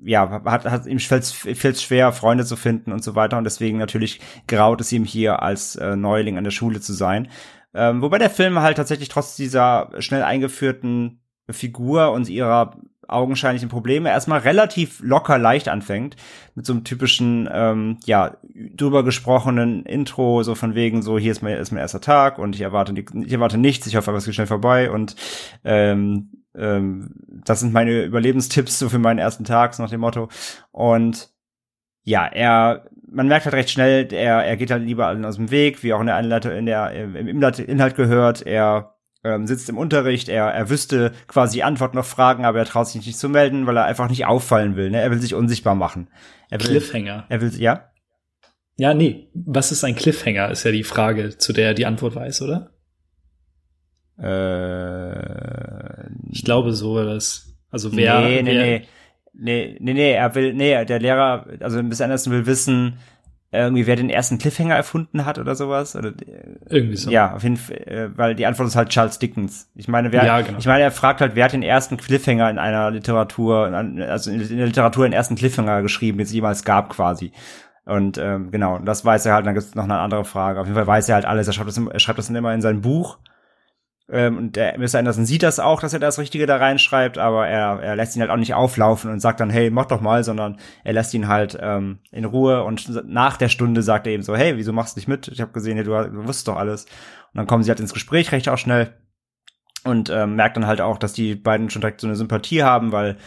ja, hat, hat ihm fällt es schwer, Freunde zu finden und so weiter. Und deswegen natürlich graut es ihm hier als äh, Neuling an der Schule zu sein. Ähm, wobei der Film halt tatsächlich trotz dieser schnell eingeführten Figur und ihrer augenscheinlichen Probleme erstmal relativ locker leicht anfängt. Mit so einem typischen ähm, ja drüber gesprochenen Intro so von wegen so hier ist mein, ist mein erster Tag und ich erwarte ich erwarte nichts ich hoffe es geht schnell vorbei und ähm, ähm, das sind meine Überlebenstipps so für meinen ersten Tag so nach dem Motto. Und ja, er, man merkt halt recht schnell, er, er geht halt lieber allen aus dem Weg, wie auch in der Anleitung, in der, im Inhalt, Inhalt gehört. Er ähm, sitzt im Unterricht, er, er wüsste quasi Antworten auf Fragen, aber er traut sich nicht zu melden, weil er einfach nicht auffallen will. Ne? Er will sich unsichtbar machen. Er will, Cliffhanger. Er will, ja? Ja, nee. Was ist ein Cliffhanger, ist ja die Frage, zu der er die Antwort weiß, oder? Äh, ich glaube so war das. Also wer. Nee, nee, wer, nee. Nee, nee, nee, er will, nee, der Lehrer, also Miss Anderson will wissen, irgendwie, wer den ersten Cliffhanger erfunden hat oder sowas. Oder, irgendwie so. Ja, auf jeden Fall, äh, weil die Antwort ist halt Charles Dickens. Ich meine, wer, Ja, genau. ich meine, er fragt halt, wer hat den ersten Cliffhanger in einer Literatur, also in der Literatur den ersten Cliffhanger geschrieben, den es jemals gab quasi. Und ähm, genau, das weiß er halt, dann gibt es noch eine andere Frage. Auf jeden Fall weiß er halt alles, er schreibt das, er schreibt das dann immer in sein Buch. Ähm, und der Mr. Anderson sieht das auch, dass er das Richtige da reinschreibt, aber er, er lässt ihn halt auch nicht auflaufen und sagt dann, hey, mach doch mal, sondern er lässt ihn halt ähm, in Ruhe und nach der Stunde sagt er eben so, hey, wieso machst du nicht mit? Ich habe gesehen, hey, du, du wusstest doch alles. Und dann kommen sie halt ins Gespräch recht auch schnell und ähm, merkt dann halt auch, dass die beiden schon direkt so eine Sympathie haben, weil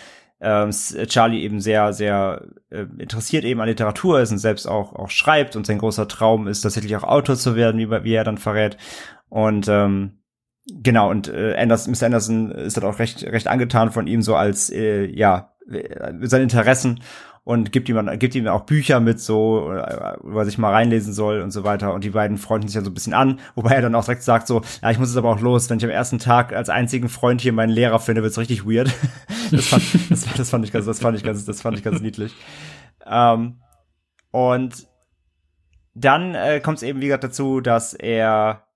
ähm, Charlie eben sehr, sehr äh, interessiert eben an Literatur ist und selbst auch, auch schreibt und sein großer Traum ist tatsächlich auch Autor zu werden, wie, wie er dann verrät. Und ähm, Genau, und äh, Anderson, Mr. Anderson ist dann auch recht, recht angetan von ihm, so als, äh, ja, äh, seinen Interessen und gibt ihm, gibt ihm auch Bücher mit, so, äh, wo er sich mal reinlesen soll und so weiter. Und die beiden freunden sich dann so ein bisschen an, wobei er dann auch direkt sagt, so, ja, ich muss jetzt aber auch los, wenn ich am ersten Tag als einzigen Freund hier meinen Lehrer finde, wird's richtig weird. [LAUGHS] das, fand, das, das fand ich ganz, das fand ich ganz, das fand ich ganz niedlich. Ähm, und dann äh, kommt es eben, wie gesagt, dazu, dass er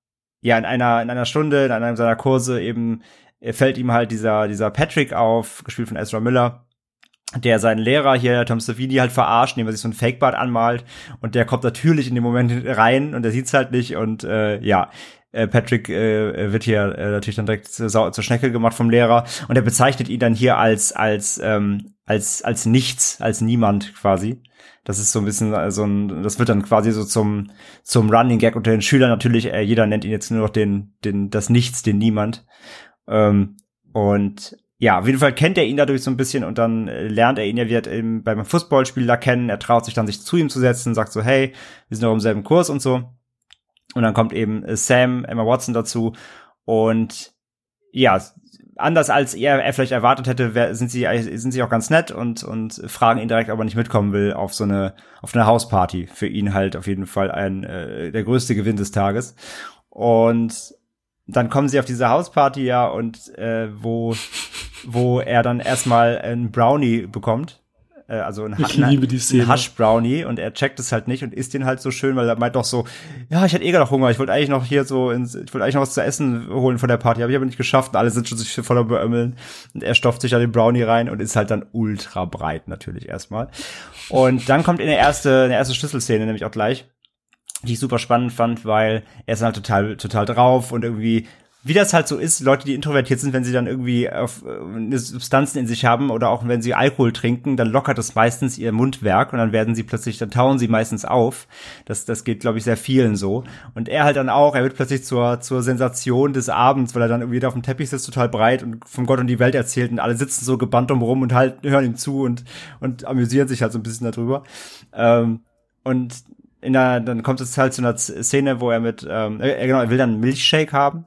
ja, in einer, in einer Stunde, in einem seiner Kurse eben äh, fällt ihm halt dieser, dieser Patrick auf, gespielt von Ezra Miller, der seinen Lehrer hier, Tom Savini, halt verarscht, indem er sich so ein Fake-Bart anmalt und der kommt natürlich in dem Moment rein und der sieht's halt nicht und äh, ja, äh, Patrick äh, wird hier äh, natürlich dann direkt zur, zur Schnecke gemacht vom Lehrer und er bezeichnet ihn dann hier als als ähm, als als nichts, als niemand quasi. Das ist so ein bisschen äh, so ein, das wird dann quasi so zum zum Running Gag unter den Schülern natürlich. Äh, jeder nennt ihn jetzt nur noch den den das Nichts, den Niemand. Ähm, und ja, auf jeden Fall kennt er ihn dadurch so ein bisschen und dann äh, lernt er ihn ja wird im, beim Fußballspiel da kennen. Er traut sich dann sich zu ihm zu setzen, sagt so, hey, wir sind doch im selben Kurs und so. Und dann kommt eben äh, Sam, Emma Watson dazu und ja, anders als er, er vielleicht erwartet hätte, sind sie sind sie auch ganz nett und und fragen ihn direkt, ob er nicht mitkommen will auf so eine auf eine Hausparty. Für ihn halt auf jeden Fall ein äh, der größte Gewinn des Tages. Und dann kommen sie auf diese Hausparty ja und äh, wo wo er dann erstmal einen Brownie bekommt äh, also ein, ich liebe die Szene. ein Hush Brownie und er checkt es halt nicht und isst den halt so schön, weil er meint doch so, ja, ich hatte eh gerade Hunger, ich wollte eigentlich noch hier so, ins, ich wollte eigentlich noch was zu essen holen von der Party, habe ich aber nicht geschafft und alle sind schon sich voller beömmeln und er stopft sich da den Brownie rein und ist halt dann ultra breit natürlich erstmal. Und dann kommt in der erste, in der erste Schlüsselszene nämlich auch gleich, die ich super spannend fand, weil er ist halt total, total drauf und irgendwie wie das halt so ist, Leute, die introvertiert sind, wenn sie dann irgendwie auf, äh, Substanzen in sich haben oder auch wenn sie Alkohol trinken, dann lockert das meistens ihr Mundwerk und dann werden sie plötzlich, dann tauen sie meistens auf. Das, das geht, glaube ich, sehr vielen so. Und er halt dann auch, er wird plötzlich zur, zur Sensation des Abends, weil er dann irgendwie da auf dem Teppich sitzt, total breit und vom Gott und die Welt erzählt und alle sitzen so gebannt umrum und halt hören ihm zu und, und amüsieren sich halt so ein bisschen darüber. Ähm, und in der, dann kommt es halt zu einer Szene, wo er mit, ähm, äh, genau, er will dann einen Milchshake haben.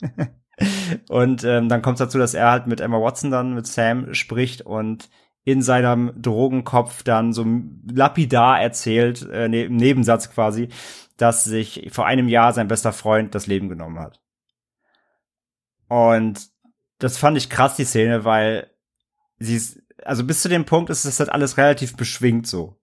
[LAUGHS] und ähm, dann kommt es dazu, dass er halt mit Emma Watson dann, mit Sam spricht und in seinem Drogenkopf dann so lapidar erzählt, äh, ne im Nebensatz quasi, dass sich vor einem Jahr sein bester Freund das Leben genommen hat. Und das fand ich krass, die Szene, weil sie ist, also bis zu dem Punkt ist das halt alles relativ beschwingt so.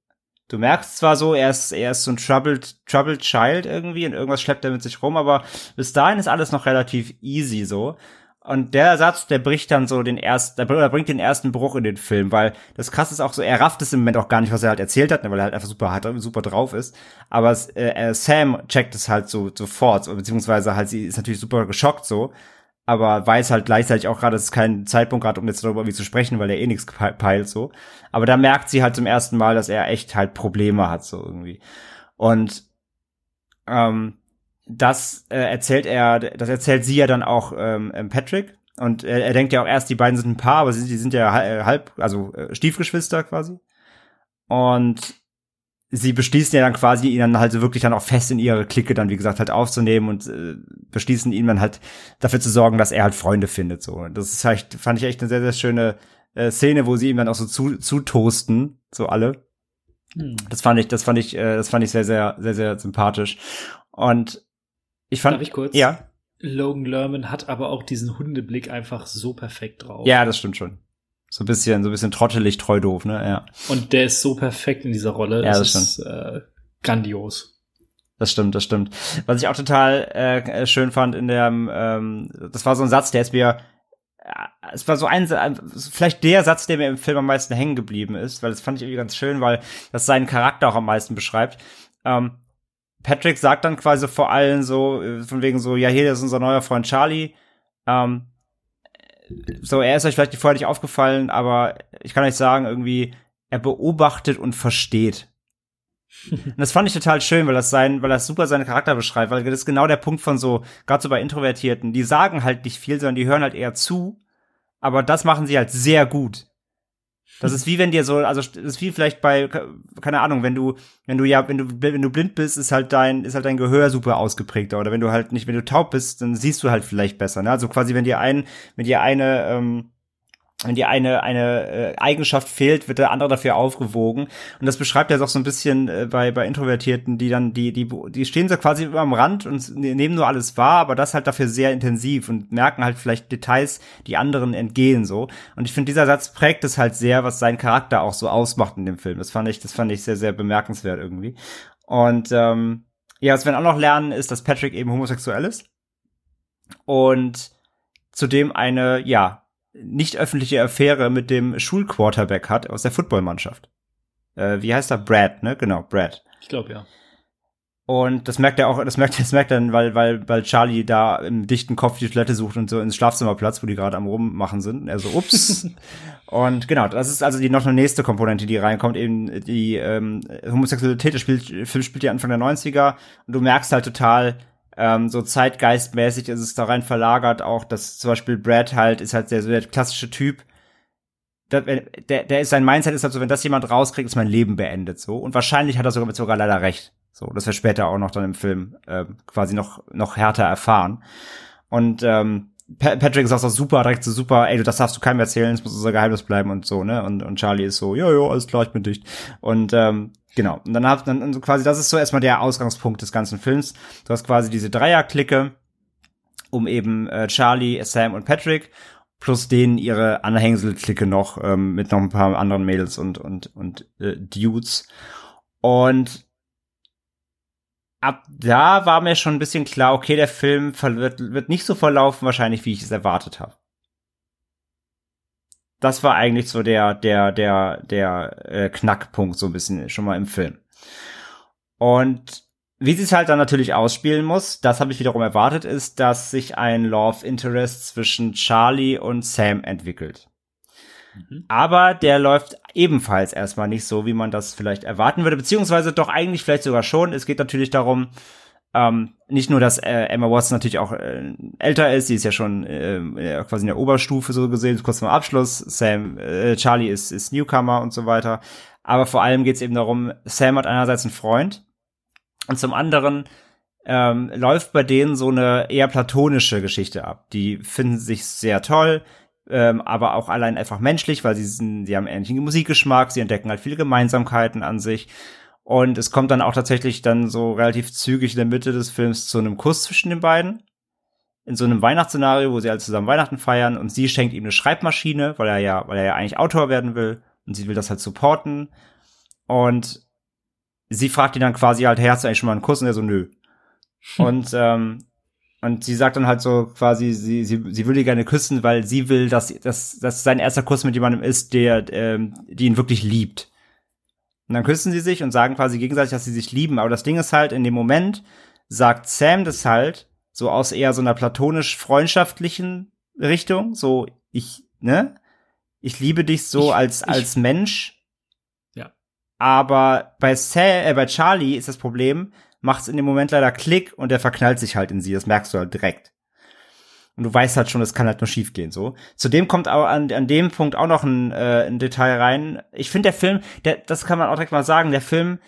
Du merkst zwar so, er ist, er ist so ein troubled, troubled Child irgendwie und irgendwas schleppt er mit sich rum, aber bis dahin ist alles noch relativ easy so. Und der Satz, der bricht dann so den ersten, der bringt den ersten Bruch in den Film, weil das krass ist auch so, er rafft es im Moment auch gar nicht, was er halt erzählt hat, ne, weil er halt einfach super hart, super drauf ist. Aber äh, Sam checkt es halt so sofort, beziehungsweise halt sie ist natürlich super geschockt so aber weiß halt gleichzeitig auch gerade, es ist kein Zeitpunkt gerade, um jetzt darüber irgendwie zu sprechen, weil er eh nichts peilt so. Aber da merkt sie halt zum ersten Mal, dass er echt halt Probleme hat so irgendwie. Und ähm, das äh, erzählt er, das erzählt sie ja dann auch ähm, Patrick. Und er, er denkt ja auch erst, die beiden sind ein Paar, aber sie, die sind ja halb, also äh, Stiefgeschwister quasi. Und sie beschließen ja dann quasi, ihn dann halt so wirklich dann auch fest in ihre Clique dann, wie gesagt, halt aufzunehmen und äh, beschließen ihn dann halt dafür zu sorgen, dass er halt Freunde findet, so. Und das ist halt, fand ich echt eine sehr, sehr schöne äh, Szene, wo sie ihm dann auch so zu, zu toasten, so alle. Hm. Das fand ich, das fand ich, äh, das fand ich sehr, sehr, sehr, sehr sympathisch. Und ich fand. Darf ich kurz? Ja. Logan Lerman hat aber auch diesen Hundeblick einfach so perfekt drauf. Ja, das stimmt schon. So ein bisschen, so ein bisschen trottelig, treu doof, ne? Ja. Und der ist so perfekt in dieser Rolle. Das, ja, das ist äh, grandios. Das stimmt, das stimmt. Was ich auch total äh, schön fand in der, ähm, das war so ein Satz, der ist mir, äh, es war so ein, vielleicht der Satz, der mir im Film am meisten hängen geblieben ist, weil das fand ich irgendwie ganz schön, weil das seinen Charakter auch am meisten beschreibt. Ähm, Patrick sagt dann quasi vor allem so, äh, von wegen so, ja, hier ist unser neuer Freund Charlie. Ähm, so, er ist euch vielleicht vorher nicht aufgefallen, aber ich kann euch sagen, irgendwie, er beobachtet und versteht. [LAUGHS] und das fand ich total schön, weil das sein, weil das super seinen Charakter beschreibt, weil das ist genau der Punkt von so, gerade so bei Introvertierten, die sagen halt nicht viel, sondern die hören halt eher zu, aber das machen sie halt sehr gut. Das ist wie wenn dir so, also das ist wie vielleicht bei, keine Ahnung, wenn du, wenn du ja, wenn du, wenn du blind bist, ist halt dein, ist halt dein Gehör super ausgeprägter. Oder wenn du halt nicht, wenn du taub bist, dann siehst du halt vielleicht besser. Ne? Also quasi, wenn dir ein, wenn dir eine, ähm, wenn dir eine eine äh, Eigenschaft fehlt, wird der andere dafür aufgewogen. Und das beschreibt ja doch so ein bisschen äh, bei bei Introvertierten, die dann die die die stehen so quasi immer am Rand und ne, nehmen nur alles wahr, aber das halt dafür sehr intensiv und merken halt vielleicht Details, die anderen entgehen so. Und ich finde dieser Satz prägt es halt sehr, was seinen Charakter auch so ausmacht in dem Film. Das fand ich das fand ich sehr sehr bemerkenswert irgendwie. Und ähm, ja, was wir auch noch lernen, ist, dass Patrick eben homosexuell ist. Und zudem eine ja nicht öffentliche Affäre mit dem Schulquarterback hat aus der Footballmannschaft. Äh, wie heißt er? Brad, ne? Genau, Brad. Ich glaube ja. Und das merkt er auch, das merkt, das merkt er dann, weil, weil, weil Charlie da im dichten Kopf die Toilette sucht und so ins Schlafzimmer platzt, wo die gerade am rummachen sind. Er so, ups. [LAUGHS] und genau, das ist also die noch eine nächste Komponente, die reinkommt, eben die ähm, Homosexualität. Der Spiel, Film spielt ja Anfang der 90er und du merkst halt total, ähm, so zeitgeistmäßig ist es da rein verlagert auch, dass zum Beispiel Brad halt ist halt der, so der klassische Typ, der, der, der ist sein Mindset ist halt so, wenn das jemand rauskriegt, ist mein Leben beendet so. Und wahrscheinlich hat er sogar sogar leider recht. So, das wir später auch noch dann im Film äh, quasi noch noch härter erfahren. Und ähm, Patrick ist auch so super, direkt so super, ey, du, das darfst du keinem erzählen, es muss unser Geheimnis bleiben und so, ne? Und, und Charlie ist so, ja, ja, alles klar, ich bin dicht. Und ähm, genau, und dann habt dann quasi, das ist so erstmal der Ausgangspunkt des ganzen Films. Du hast quasi diese Dreierklicke um eben äh, Charlie, Sam und Patrick plus denen ihre Anhängselklicke noch ähm, mit noch ein paar anderen Mädels und und und äh, Dudes. Und ab da war mir schon ein bisschen klar, okay, der Film wird, wird nicht so verlaufen wahrscheinlich, wie ich es erwartet habe. Das war eigentlich so der, der, der, der äh, Knackpunkt so ein bisschen schon mal im Film. Und wie sie es halt dann natürlich ausspielen muss, das habe ich wiederum erwartet, ist, dass sich ein Love Interest zwischen Charlie und Sam entwickelt. Mhm. Aber der läuft ebenfalls erstmal nicht so, wie man das vielleicht erwarten würde, beziehungsweise doch eigentlich vielleicht sogar schon. Es geht natürlich darum, ähm, nicht nur, dass äh, Emma Watson natürlich auch äh, älter ist, sie ist ja schon äh, quasi in der Oberstufe so gesehen, kurz vor Abschluss. Sam, äh, Charlie ist, ist Newcomer und so weiter. Aber vor allem geht es eben darum, Sam hat einerseits einen Freund und zum anderen ähm, läuft bei denen so eine eher platonische Geschichte ab. Die finden sich sehr toll, ähm, aber auch allein einfach menschlich, weil sie sind, sie haben ähnlichen Musikgeschmack, sie entdecken halt viele Gemeinsamkeiten an sich. Und es kommt dann auch tatsächlich dann so relativ zügig in der Mitte des Films zu einem Kuss zwischen den beiden. In so einem Weihnachtsszenario, wo sie alle zusammen Weihnachten feiern und sie schenkt ihm eine Schreibmaschine, weil er ja, weil er ja eigentlich Autor werden will und sie will das halt supporten. Und sie fragt ihn dann quasi halt, hey, hast du eigentlich schon mal einen Kuss? Und er so, nö. [LAUGHS] Und ähm, und sie sagt dann halt so quasi, sie, sie, sie würde gerne küssen, weil sie will, dass, dass, dass sein erster Kuss mit jemandem ist, der, ähm, die ihn wirklich liebt. Und dann küssen sie sich und sagen quasi gegenseitig, dass sie sich lieben. Aber das Ding ist halt, in dem Moment sagt Sam das halt so aus eher so einer platonisch-freundschaftlichen Richtung. So, ich, ne? Ich liebe dich so ich, als, ich, als Mensch. Ja. Aber bei Sam, äh, bei Charlie ist das Problem, macht's in dem Moment leider Klick und er verknallt sich halt in sie. Das merkst du halt direkt. Und du weißt halt schon, es kann halt nur schief gehen, so. Zudem kommt auch an, an dem Punkt auch noch ein, äh, ein Detail rein. Ich finde der Film, der, das kann man auch direkt mal sagen, der Film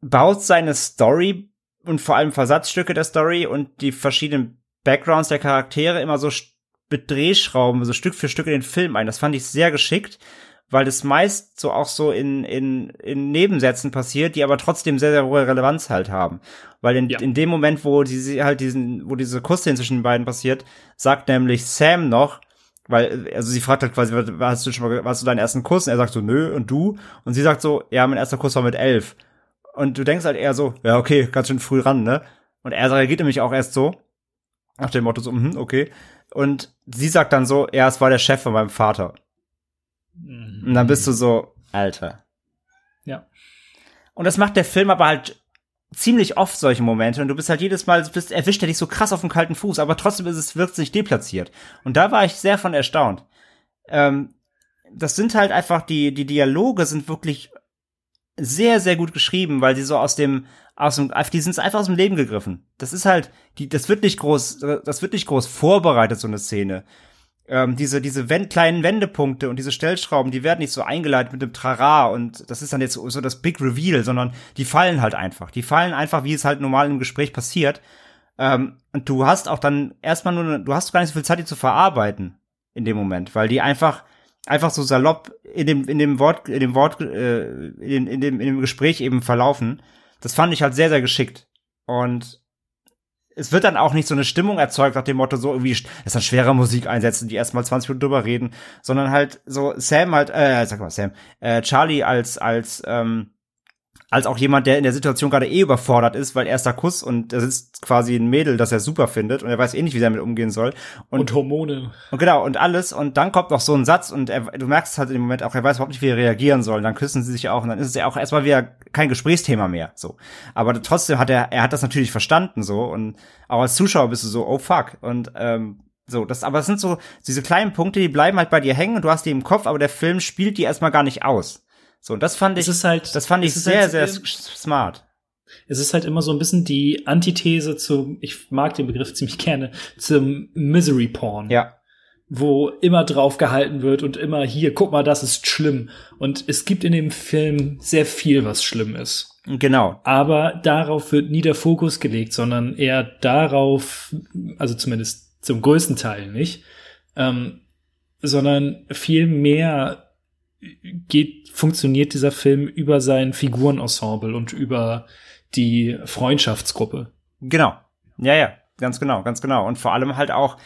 baut seine Story und vor allem Versatzstücke der Story und die verschiedenen Backgrounds der Charaktere immer so mit Drehschrauben, so Stück für Stück in den Film ein. Das fand ich sehr geschickt, weil das meist so auch so in, in, in Nebensätzen passiert, die aber trotzdem sehr, sehr hohe Relevanz halt haben. Weil in, ja. in dem Moment, wo die halt diesen, wo diese Kussszene zwischen den beiden passiert, sagt nämlich Sam noch, weil, also sie fragt halt quasi, hast du schon mal, warst du deinen ersten Kuss? Und er sagt so, nö, und du? Und sie sagt so, ja, mein erster Kuss war mit elf. Und du denkst halt eher so, ja, okay, ganz schön früh ran, ne? Und er reagiert nämlich auch erst so, nach dem Motto so, mhm, okay. Und sie sagt dann so, ja, es war der Chef von meinem Vater. Mhm. Und dann bist du so, Alter. Ja. Und das macht der Film aber halt ziemlich oft solche Momente und du bist halt jedes Mal, bist, erwischt er dich so krass auf dem kalten Fuß, aber trotzdem ist es, wirkt sich deplatziert. Und da war ich sehr von erstaunt. Ähm, das sind halt einfach, die, die Dialoge sind wirklich sehr, sehr gut geschrieben, weil sie so aus dem, aus dem, die sind einfach aus dem Leben gegriffen. Das ist halt, die, das wird nicht groß, das wird nicht groß vorbereitet, so eine Szene. Ähm, diese, diese Wend kleinen Wendepunkte und diese Stellschrauben, die werden nicht so eingeleitet mit dem Trara und das ist dann jetzt so, das Big Reveal, sondern die fallen halt einfach. Die fallen einfach, wie es halt normal im Gespräch passiert. Ähm, und du hast auch dann erstmal nur, du hast gar nicht so viel Zeit, die zu verarbeiten in dem Moment, weil die einfach, einfach so salopp in dem in dem Wort in dem Wort äh, in, in dem in dem Gespräch eben verlaufen. Das fand ich halt sehr sehr geschickt und es wird dann auch nicht so eine Stimmung erzeugt nach dem Motto so irgendwie es dann schwere Musik einsetzen, die erstmal 20 Minuten drüber reden, sondern halt so Sam halt äh sag mal Sam äh, Charlie als als ähm, als auch jemand, der in der Situation gerade eh überfordert ist, weil erster Kuss und da sitzt quasi ein Mädel, das er super findet und er weiß eh nicht, wie er damit umgehen soll. Und, und Hormone. Und genau, und alles. Und dann kommt noch so ein Satz und er, du merkst halt in dem Moment auch, er weiß überhaupt nicht, wie er reagieren soll. Und dann küssen sie sich auch und dann ist es ja auch erstmal wieder kein Gesprächsthema mehr. So. Aber trotzdem hat er, er hat das natürlich verstanden so. Und auch als Zuschauer bist du so, oh fuck. Und ähm, so, das, aber es sind so diese kleinen Punkte, die bleiben halt bei dir hängen und du hast die im Kopf, aber der Film spielt die erstmal gar nicht aus. So, und das fand ich, halt, das fand ich sehr, halt, sehr smart. Es ist halt immer so ein bisschen die Antithese zu, ich mag den Begriff [LAUGHS] ziemlich gerne, zum Misery Porn. Ja. Wo immer drauf gehalten wird und immer hier, guck mal, das ist schlimm. Und es gibt in dem Film sehr viel, was schlimm ist. Genau. Aber darauf wird nie der Fokus gelegt, sondern eher darauf, also zumindest zum größten Teil nicht, ähm, sondern viel mehr geht, funktioniert dieser Film über sein Figurenensemble und über die Freundschaftsgruppe. Genau. Ja, ja, ganz genau, ganz genau. Und vor allem halt auch,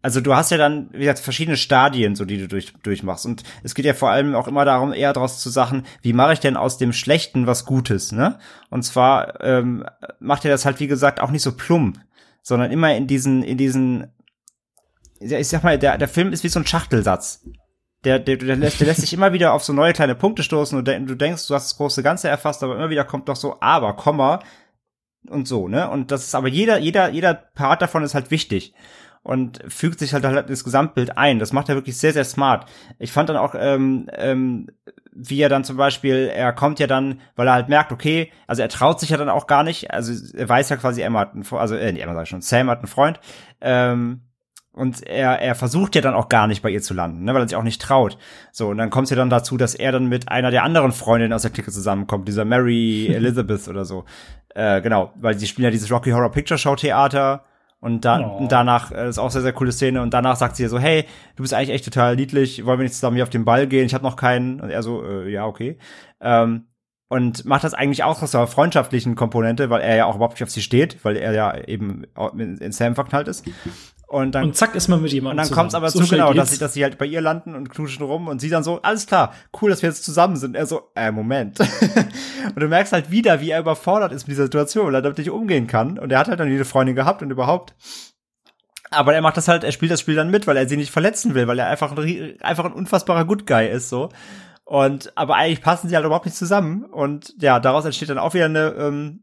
also du hast ja dann, wie gesagt, verschiedene Stadien, so die du durch, durchmachst. Und es geht ja vor allem auch immer darum, eher daraus zu Sachen, wie mache ich denn aus dem Schlechten was Gutes, ne? Und zwar ähm, macht er das halt, wie gesagt, auch nicht so plump, sondern immer in diesen, in diesen, ich sag mal, der, der Film ist wie so ein Schachtelsatz der, der, der, lässt, der lässt sich immer wieder auf so neue kleine Punkte stoßen und du denkst, du hast das große Ganze erfasst, aber immer wieder kommt doch so aber, Komma und so, ne? Und das ist aber jeder, jeder, jeder Part davon ist halt wichtig und fügt sich halt, halt ins Gesamtbild ein. Das macht er wirklich sehr, sehr smart. Ich fand dann auch, ähm, ähm, wie er dann zum Beispiel, er kommt ja dann, weil er halt merkt, okay, also er traut sich ja dann auch gar nicht, also er weiß ja quasi, Emma hat einen also, äh, Emma sag ich schon, Sam hat einen Freund, ähm, und er, er versucht ja dann auch gar nicht bei ihr zu landen, ne, weil er sich auch nicht traut. So, und dann kommt es ja dann dazu, dass er dann mit einer der anderen Freundinnen aus der Clique zusammenkommt, dieser Mary [LAUGHS] Elizabeth oder so. Äh, genau, weil sie spielen ja dieses Rocky Horror Picture Show Theater und dann oh. danach äh, ist auch sehr sehr coole Szene und danach sagt sie so hey du bist eigentlich echt total niedlich wollen wir nicht zusammen hier auf den Ball gehen ich habe noch keinen und er so äh, ja okay ähm, und macht das eigentlich auch aus einer freundschaftlichen Komponente weil er ja auch überhaupt nicht auf sie steht weil er ja eben in Sam verknallt ist und dann und zack ist man mit jemandem. Und dann kommt es aber so zu genau, dass sie, dass sie halt bei ihr landen und knuschen rum und sie dann so, alles klar, cool, dass wir jetzt zusammen sind. Er so, äh, Moment. [LAUGHS] und du merkst halt wieder, wie er überfordert ist mit dieser Situation, weil er damit nicht umgehen kann. Und er hat halt dann jede Freundin gehabt und überhaupt. Aber er macht das halt, er spielt das Spiel dann mit, weil er sie nicht verletzen will, weil er einfach ein, einfach ein unfassbarer Good Guy ist, so. Und, aber eigentlich passen sie halt überhaupt nicht zusammen. Und ja, daraus entsteht dann auch wieder eine, ähm,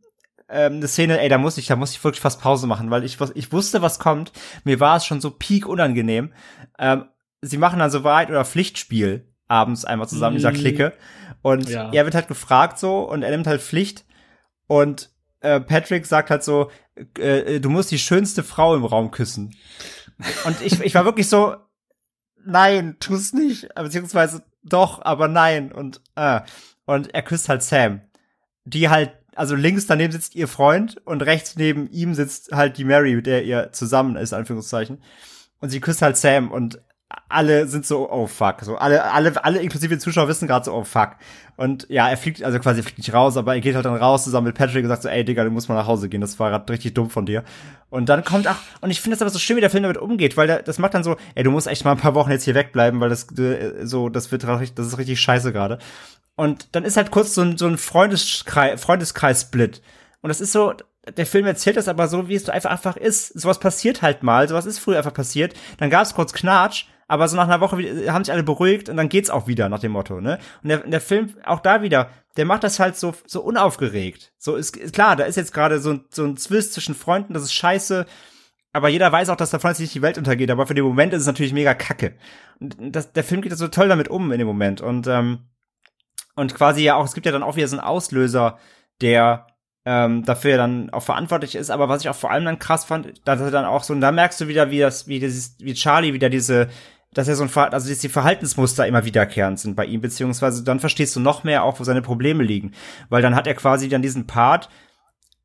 ähm, eine Szene, ey, da muss ich, da muss ich wirklich fast Pause machen, weil ich, ich wusste, was kommt. Mir war es schon so peak unangenehm. Ähm, sie machen dann so Wahrheit oder Pflichtspiel abends einmal zusammen, dieser mhm. Clique. Und ja. er wird halt gefragt so und er nimmt halt Pflicht. Und äh, Patrick sagt halt so, äh, du musst die schönste Frau im Raum küssen. Und ich, ich war wirklich so, nein, tu's nicht. Beziehungsweise doch, aber nein. Und, äh, und er küsst halt Sam, die halt also links daneben sitzt ihr Freund und rechts neben ihm sitzt halt die Mary, mit der ihr zusammen ist, Anführungszeichen. Und sie küsst halt Sam und alle sind so, oh fuck, so alle, alle, alle inklusive Zuschauer wissen gerade so, oh fuck. Und ja, er fliegt, also quasi fliegt nicht raus, aber er geht halt dann raus zusammen mit Patrick und sagt so, ey Digga, du musst mal nach Hause gehen, das war gerade richtig dumm von dir. Und dann kommt auch, und ich finde das aber so schön, wie der Film damit umgeht, weil der, das macht dann so, ey, du musst echt mal ein paar Wochen jetzt hier wegbleiben, weil das so, das wird das ist richtig scheiße gerade. Und dann ist halt kurz so ein, so ein Freundeskreis, Freundeskreis-Split. Und das ist so, der Film erzählt das aber so, wie es einfach einfach ist. Sowas passiert halt mal, sowas ist früher einfach passiert. Dann gab es kurz Knatsch, aber so nach einer Woche haben sich alle beruhigt und dann geht's auch wieder nach dem Motto, ne? Und der, der Film auch da wieder, der macht das halt so so unaufgeregt. So ist, ist klar, da ist jetzt gerade so, so ein Zwist zwischen Freunden, das ist scheiße. Aber jeder weiß auch, dass davon jetzt nicht die Welt untergeht. Aber für den Moment ist es natürlich mega kacke. Und das, der Film geht so toll damit um in dem Moment. Und, ähm, und quasi ja auch, es gibt ja dann auch wieder so einen Auslöser, der ähm, dafür dann auch verantwortlich ist. Aber was ich auch vor allem dann krass fand, dass er dann auch so, und da merkst du wieder, wie das, wie dieses, wie Charlie wieder diese dass er so ein Ver also dass die Verhaltensmuster immer wiederkehrend sind bei ihm, beziehungsweise dann verstehst du noch mehr auch, wo seine Probleme liegen. Weil dann hat er quasi dann diesen Part,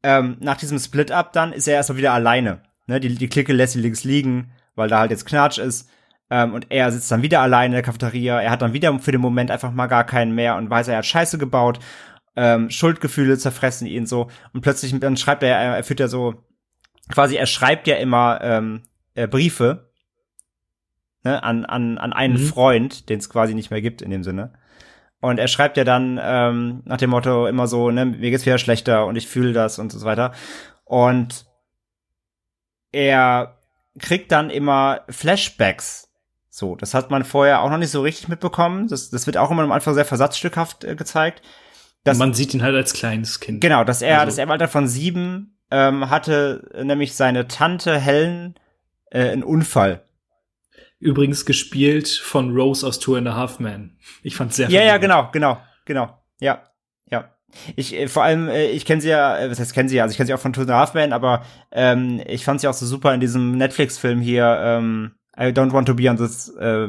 ähm, nach diesem Split-Up dann ist er erstmal wieder alleine. Ne? Die, die Clique lässt ihn links liegen, weil da halt jetzt Knatsch ist. Ähm, und er sitzt dann wieder alleine in der Cafeteria. Er hat dann wieder für den Moment einfach mal gar keinen mehr und weiß, er hat Scheiße gebaut. Ähm, Schuldgefühle zerfressen ihn so. Und plötzlich, dann schreibt er, er führt ja so, quasi, er schreibt ja immer ähm, äh, Briefe ne, an, an, an einen mhm. Freund, den es quasi nicht mehr gibt in dem Sinne. Und er schreibt ja dann ähm, nach dem Motto immer so, ne, mir geht's wieder schlechter und ich fühle das und so weiter. Und er kriegt dann immer Flashbacks. So, das hat man vorher auch noch nicht so richtig mitbekommen. Das, das wird auch immer am Anfang sehr versatzstückhaft äh, gezeigt. Dass, man sieht ihn halt als kleines Kind. Genau, dass er, also. dass er im Alter von sieben ähm, hatte nämlich seine Tante Helen äh, einen Unfall Übrigens gespielt von Rose aus Two and a Half Men. Ich fand's sehr Ja, ja, genau, genau, genau. Ja, ja. Ich äh, vor allem, äh, ich kenne sie ja, äh, was heißt kennen sie ja, also ich kenne sie auch von Two and a Half Men, aber ähm, ich fand sie auch so super in diesem Netflix-Film hier, ähm, I Don't Want to Be on this äh,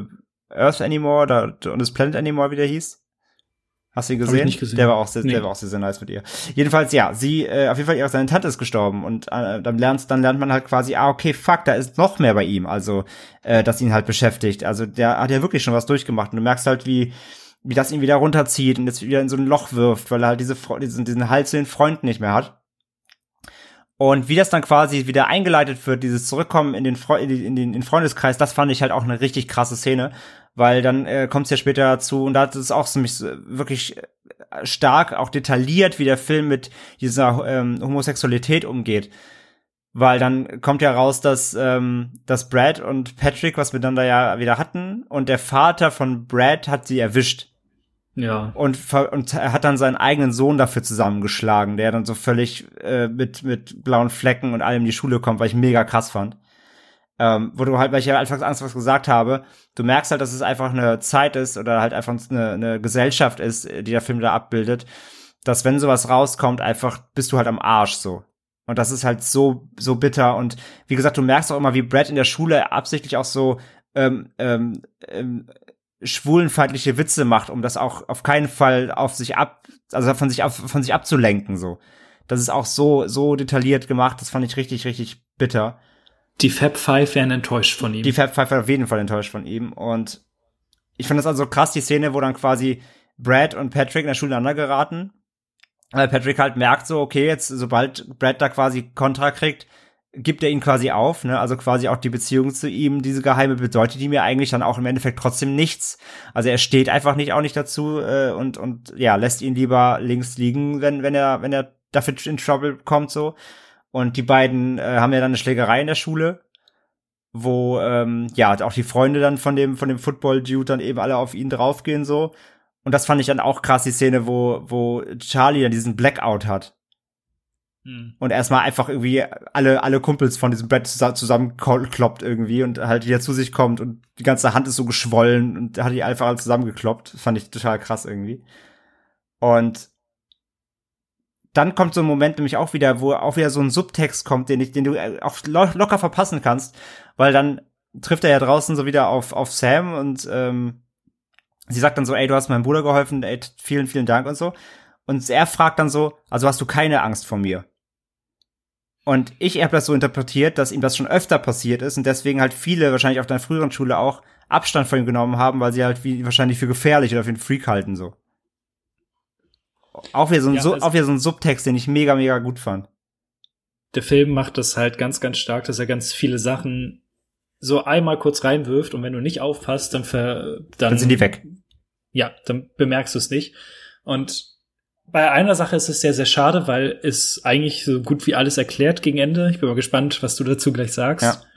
Earth Anymore oder on this Planet Anymore, wie der hieß. Hast du ihn gesehen? nicht gesehen? Der war auch sehr, nee. der war auch sehr, sehr nice mit ihr. Jedenfalls, ja, sie, äh, auf jeden Fall, ihre seine Tante ist gestorben und äh, dann lernt, dann lernt man halt quasi, ah, okay, fuck, da ist noch mehr bei ihm, also, äh, das ihn halt beschäftigt. Also, der hat ja wirklich schon was durchgemacht und du merkst halt, wie, wie das ihn wieder runterzieht und jetzt wieder in so ein Loch wirft, weil er halt diese, diesen, diesen Hals zu den Freunden nicht mehr hat. Und wie das dann quasi wieder eingeleitet wird, dieses Zurückkommen in den, Fre in den, in den Freundeskreis, das fand ich halt auch eine richtig krasse Szene, weil dann äh, kommt es ja später dazu und da ist es auch ziemlich wirklich äh, stark, auch detailliert, wie der Film mit dieser ähm, Homosexualität umgeht. Weil dann kommt ja raus, dass, ähm, dass Brad und Patrick was miteinander ja wieder hatten und der Vater von Brad hat sie erwischt. Ja. Und, und er hat dann seinen eigenen Sohn dafür zusammengeschlagen, der dann so völlig äh, mit, mit blauen Flecken und allem in die Schule kommt, weil ich mega krass fand ähm, wo du halt, weil ich ja anfangs was gesagt habe, du merkst halt, dass es einfach eine Zeit ist oder halt einfach eine, eine Gesellschaft ist, die der Film da abbildet, dass wenn sowas rauskommt, einfach bist du halt am Arsch so. Und das ist halt so, so bitter. Und wie gesagt, du merkst auch immer, wie Brad in der Schule absichtlich auch so ähm, ähm, ähm, schwulenfeindliche Witze macht, um das auch auf keinen Fall auf sich ab, also von sich auf, von sich abzulenken, so. Das ist auch so, so detailliert gemacht, das fand ich richtig, richtig bitter. Die Fab Five wären enttäuscht von ihm. Die Fab Five wären auf jeden Fall enttäuscht von ihm. Und ich finde das also krass, die Szene, wo dann quasi Brad und Patrick in der Schule aneinander geraten. Weil Patrick halt merkt so, okay, jetzt, sobald Brad da quasi Kontra kriegt, gibt er ihn quasi auf, ne? Also quasi auch die Beziehung zu ihm, diese geheime bedeutet die mir eigentlich dann auch im Endeffekt trotzdem nichts. Also er steht einfach nicht auch nicht dazu äh, und und ja lässt ihn lieber links liegen, wenn wenn er wenn er dafür in Trouble kommt so. Und die beiden äh, haben ja dann eine Schlägerei in der Schule, wo ähm, ja auch die Freunde dann von dem von dem Football Dude dann eben alle auf ihn draufgehen so. Und das fand ich dann auch krass die Szene, wo wo Charlie dann diesen Blackout hat. Hm. Und erstmal einfach irgendwie alle alle Kumpels von diesem Brett zusammenkloppt irgendwie und halt wieder zu sich kommt und die ganze Hand ist so geschwollen und hat die einfach alle zusammengekloppt. Das fand ich total krass irgendwie. Und dann kommt so ein Moment nämlich auch wieder, wo auch wieder so ein Subtext kommt, den ich, den du äh, auch locker verpassen kannst, weil dann trifft er ja draußen so wieder auf, auf Sam und ähm, sie sagt dann so, ey, du hast meinem Bruder geholfen, ey, vielen, vielen Dank und so. Und er fragt dann so, also hast du keine Angst vor mir? Und ich habe das so interpretiert, dass ihm das schon öfter passiert ist und deswegen halt viele, wahrscheinlich auf deiner früheren Schule auch, Abstand von ihm genommen haben, weil sie halt wie, wahrscheinlich für gefährlich oder für einen Freak halten, so. Auch wieder so ein, Ja, so, also- auch wieder so ein Subtext, den ich mega, mega gut fand. der Film macht das halt ganz, ganz stark, dass er ganz viele Sachen so einmal kurz reinwirft und wenn du nicht aufpasst, dann ver, dann, Dann sind die weg. Ja, dann bemerkst du es nicht. Und bei einer Sache ist es sehr, sehr schade, weil es eigentlich so gut wie alles erklärt gegen Ende. Ich bin mal gespannt, was du dazu gleich sagst.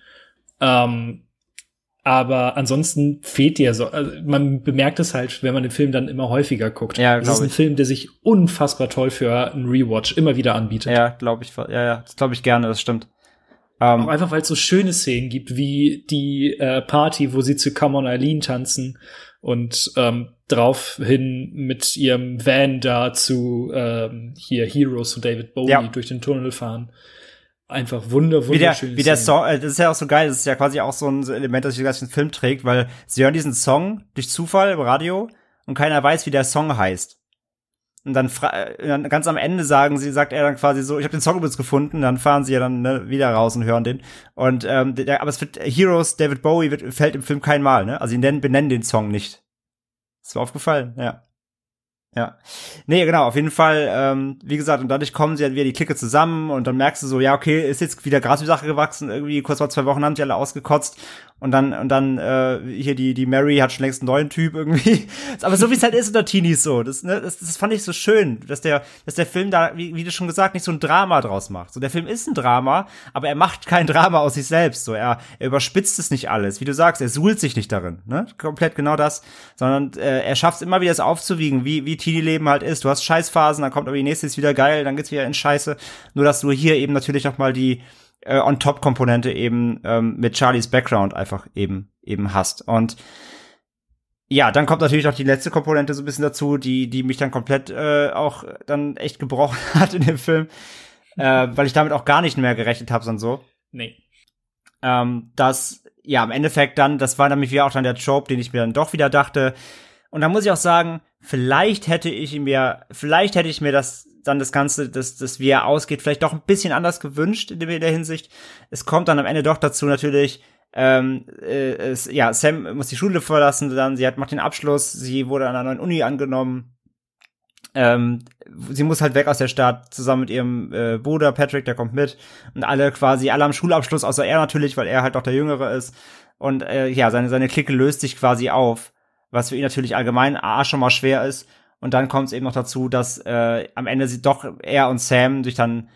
Ähm, aber ansonsten fehlt dir so, also man bemerkt es halt, wenn man den Film dann immer häufiger guckt. Ja, das ist ein ich. Film, der sich unfassbar toll für einen Rewatch immer wieder anbietet. Ja, glaube ich, ja, ja, das glaube ich gerne, das stimmt. Ähm, Auch einfach, weil es so schöne Szenen gibt, wie die äh, Party, wo sie zu Come on Eileen tanzen und ähm, draufhin mit ihrem Van da zu ähm, hier Heroes von David Bowie Ja. durch den Tunnel fahren. Einfach wunder, wie der, wie der. Song, äh, das ist ja auch so geil, das ist ja quasi auch so ein Element, das sich den ganzen Film trägt, weil sie hören diesen Song durch Zufall im Radio und keiner weiß, wie der Song heißt. Und dann, äh, dann ganz am Ende sagen sie, sagt er dann quasi so, ich habe den Song übrigens gefunden, dann fahren sie ja dann ne, wieder raus und hören den. Und ähm, der, aber es wird Heroes, David Bowie wird, fällt im Film kein Mal, ne? Also sie nennen, benennen den Song nicht. Ist mir aufgefallen, ja. Ja. Nee, genau, auf jeden Fall, ähm, wie gesagt, und dadurch kommen sie dann wieder die Clique zusammen und dann merkst du so, ja, okay, ist jetzt wieder Gras die Sache gewachsen, irgendwie kurz vor zwei Wochen haben sie alle ausgekotzt und dann, und dann, äh, hier die, die Mary hat schon längst einen neuen Typ irgendwie. [LAUGHS] Aber so wie es halt ist unter Teenies so, das, ne, das, das fand ich so schön, dass der, dass der Film da, wie, wie du schon gesagt, nicht so ein Drama draus macht. So, der Film ist ein Drama, aber er macht kein Drama aus sich selbst, so, er, er überspitzt es nicht alles. Wie du sagst, er suhlt sich nicht darin, ne, komplett genau das, sondern, äh, er schafft es immer wieder, es aufzuwiegen, wie, wie Teenie-Leben halt ist. Du hast Scheißphasen, dann kommt aber die nächste ist wieder geil, dann geht's wieder in Scheiße. Nur, dass du hier eben natürlich noch mal die, äh, On-Top-Komponente eben ähm, mit Charlies Background einfach eben eben hast. Und ja, dann kommt natürlich noch die letzte Komponente so ein bisschen dazu, die die mich dann komplett äh, auch dann echt gebrochen [LAUGHS] hat in dem Film, äh, weil ich damit auch gar nicht mehr gerechnet habe, sondern so Nee. ähm, dass ja im Endeffekt dann, das war nämlich wieder auch dann der Trope, den ich mir dann doch wieder dachte. Und da muss ich auch sagen, vielleicht hätte ich mir, vielleicht hätte ich mir das dann das Ganze, das, das wie er ausgeht, vielleicht doch ein bisschen anders gewünscht in der in der Hinsicht. Es kommt dann am Ende doch dazu natürlich, ähm, äh, es, ja, Sam muss die Schule verlassen, dann sie hat macht den Abschluss, sie wurde an einer neuen Uni angenommen. Ähm, sie muss halt weg aus der Stadt zusammen mit ihrem äh, Bruder Patrick, der kommt mit und alle quasi alle am Schulabschluss, außer er natürlich, weil er halt auch der Jüngere ist. Und äh, ja, seine seine Clique löst sich quasi auf, was für ihn natürlich allgemein A schon mal schwer ist. Und dann kommt es eben noch dazu, dass äh, am Ende sie doch er und Sam sich dann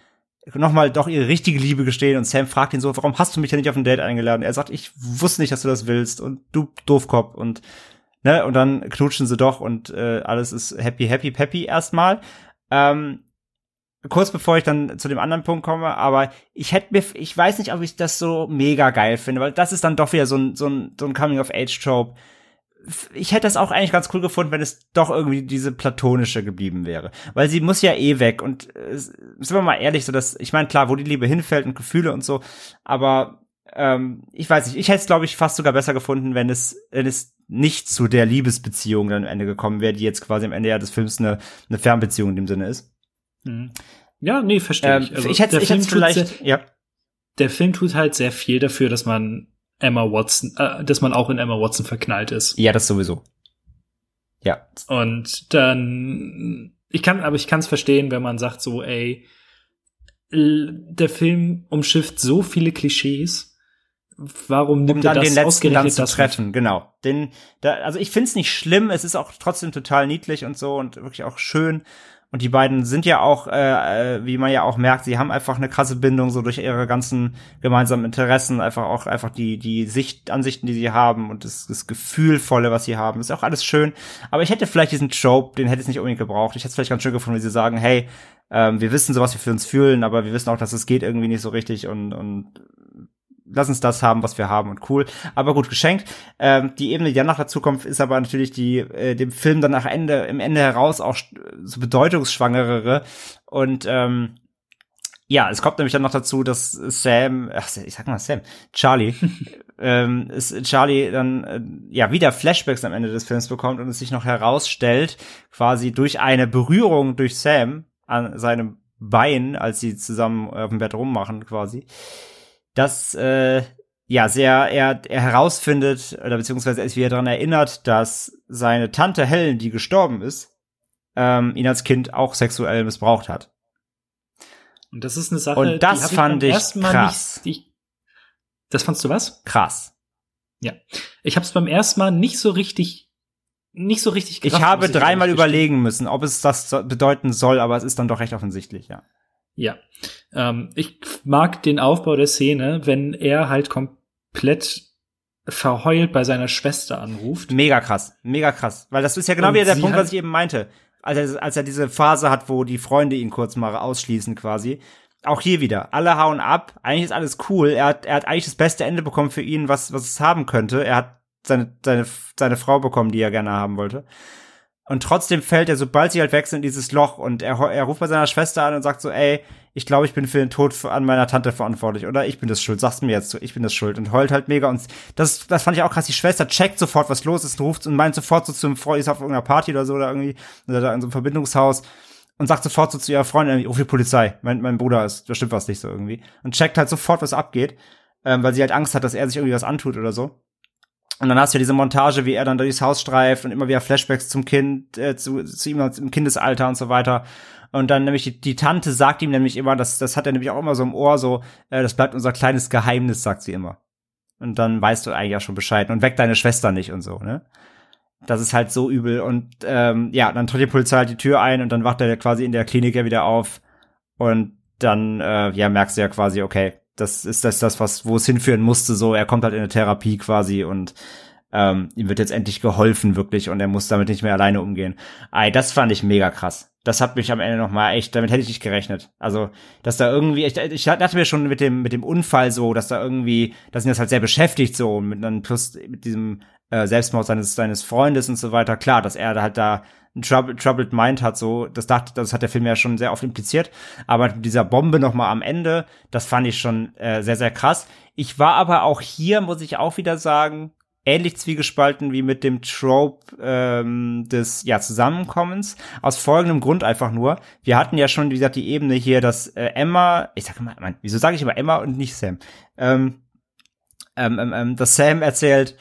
nochmal doch ihre richtige Liebe gestehen und Sam fragt ihn so, warum hast du mich denn nicht auf ein Date eingeladen? Er sagt, ich wusste nicht, dass du das willst und du Doofkopf und ne, und dann knutschen sie doch und äh, alles ist happy, happy, peppy erstmal. Ähm, kurz bevor ich dann zu dem anderen Punkt komme, aber ich hätte mir, ich weiß nicht, ob ich das so mega geil finde, weil das ist dann doch wieder so ein, so ein, so ein Coming-of-Age-Trope. Ich hätte das auch eigentlich ganz cool gefunden, wenn es doch irgendwie diese platonische geblieben wäre. Weil sie muss ja eh weg und äh, sind wir mal ehrlich, so dass, ich meine, klar, wo die Liebe hinfällt und Gefühle und so, aber ähm, ich weiß nicht, ich hätte es, glaube ich, fast sogar besser gefunden, wenn es, wenn es nicht zu der Liebesbeziehung dann am Ende gekommen wäre, die jetzt quasi am Ende ja des Films eine, eine Fernbeziehung in dem Sinne ist. Mhm. Ja, nee, verstehe Ähm, ich. Also, ich hätte tut vielleicht, sehr, ja. der Film tut halt sehr viel dafür, dass man Emma Watson, äh, dass man auch in Emma Watson verknallt ist. Ja, das sowieso. Ja. Und dann, ich kann, aber ich kann es verstehen, wenn man sagt so, ey, der Film umschifft so viele Klischees. Warum Um nimmt er dann das den letzten dann zu das treffen, genau. Den, da, also ich find's nicht schlimm, es ist auch trotzdem total niedlich und so und wirklich auch schön. Und die beiden sind ja auch, äh, äh, wie man ja auch merkt, sie haben einfach eine krasse Bindung so durch ihre ganzen gemeinsamen Interessen, einfach auch einfach die die Sicht Ansichten, die sie haben und das, das Gefühlvolle, was sie haben, ist auch alles schön. Aber ich hätte vielleicht diesen Trope, den hätte ich nicht unbedingt gebraucht. Ich hätte es vielleicht ganz schön gefunden, wie sie sagen, hey, ähm, wir wissen so, was wir für uns fühlen, aber wir wissen auch, dass es geht irgendwie nicht so richtig und und lass uns das haben, was wir haben und cool. Aber gut, geschenkt. Ähm, die Ebene, die danach dazu kommt, ist aber natürlich die, äh, dem Film dann nach Ende, im Ende heraus auch so bedeutungsschwangerere. Und ähm, ja, es kommt nämlich dann noch dazu, dass Sam, ach, ich sag mal Sam, Charlie, [LAUGHS] ähm, ist Charlie dann äh, ja wieder Flashbacks am Ende des Films bekommt und es sich noch herausstellt, quasi durch eine Berührung durch Sam an seinem Bein, als sie zusammen auf dem Bett rummachen, quasi, dass äh, ja sehr er, er herausfindet oder beziehungsweise er ist wieder daran erinnert, dass seine Tante Helen, die gestorben ist, ähm, ihn als Kind auch sexuell missbraucht hat. Und das ist eine Sache, und das die fand ich, ich krass. Nicht, ich, das fandst du was? Krass. Ja. Ich habe es beim ersten Mal nicht so richtig nicht so richtig gerafft, Ich habe dreimal überlegen müssen, ob es das bedeuten soll, aber es ist dann doch recht offensichtlich, ja. Ja. Ähm, ich mag den Aufbau der Szene, wenn er halt komplett verheult bei seiner Schwester anruft. Mega krass, mega krass. Weil das ist ja genau Und wieder der Punkt, was ich eben meinte als er, als er diese Phase hat, wo die Freunde ihn kurz mal ausschließen quasi. Auch hier wieder, alle hauen ab, eigentlich ist alles cool, er hat, er hat eigentlich das beste Ende bekommen für ihn, was, was es haben könnte. Er hat seine, seine, seine Frau bekommen, die er gerne haben wollte. Und trotzdem fällt er, sobald sie halt wechseln, in dieses Loch und er, er ruft bei seiner Schwester an und sagt so, ey, ich glaube, ich bin für den Tod an meiner Tante verantwortlich oder ich bin das schuld. Sag's mir jetzt so, ich bin das schuld und heult halt mega und das, das fand ich auch krass. Die Schwester checkt sofort, was los ist, ruft und meint sofort so zum Freund, ist auf irgendeiner Party oder so oder irgendwie oder da in so einem Verbindungshaus und sagt sofort so zu ihrer Freundin, ruf die Polizei, mein, mein Bruder ist, da stimmt was nicht so irgendwie und checkt halt sofort, was abgeht, ähm, weil sie halt Angst hat, dass er sich irgendwie was antut oder so. Und dann hast du ja diese Montage, wie er dann durchs Haus streift und immer wieder Flashbacks zum Kind, äh, zu, zu ihm im Kindesalter und so weiter. Und dann nämlich die, die Tante sagt ihm nämlich immer, das, das hat er nämlich auch immer so im Ohr, so, äh, das bleibt unser kleines Geheimnis, sagt sie immer. Und dann weißt du eigentlich auch schon Bescheid und weck deine Schwester nicht und so, ne? Das ist halt so übel. Und ähm, ja, dann tritt die Polizei halt die Tür ein und dann wacht er quasi in der Klinik ja wieder auf. Und dann, äh, ja, merkst du ja quasi, okay, das ist das, das was, wo es hinführen musste, so, er kommt halt in eine Therapie quasi und ähm, ihm wird jetzt endlich geholfen, wirklich, und er muss damit nicht mehr alleine umgehen. Ey, das fand ich mega krass das hat mich am Ende noch mal echt, damit hätte ich nicht gerechnet. Also, dass da irgendwie, ich, ich dachte mir schon mit dem, mit dem Unfall so, dass da irgendwie, dass ihn das halt sehr beschäftigt so, mit dann plus mit diesem äh, Selbstmord seines, seines Freundes und so weiter. Klar, dass er halt da ein Troubled, Troubled Mind hat, so, das dachte, das hat der Film ja schon sehr oft impliziert. Aber mit dieser Bombe noch mal am Ende, das fand ich schon äh, sehr, sehr krass. Ich war aber auch hier, muss ich auch wieder sagen, ähnlich zwiegespalten wie mit dem Trope ähm, des ja, Zusammenkommens. Aus folgendem Grund einfach nur. Wir hatten ja schon, wie gesagt, die Ebene hier, dass äh, Emma, ich sag mal, Mann, wieso sage ich immer Emma und nicht Sam? Ähm, ähm, ähm, ähm dass Sam erzählt,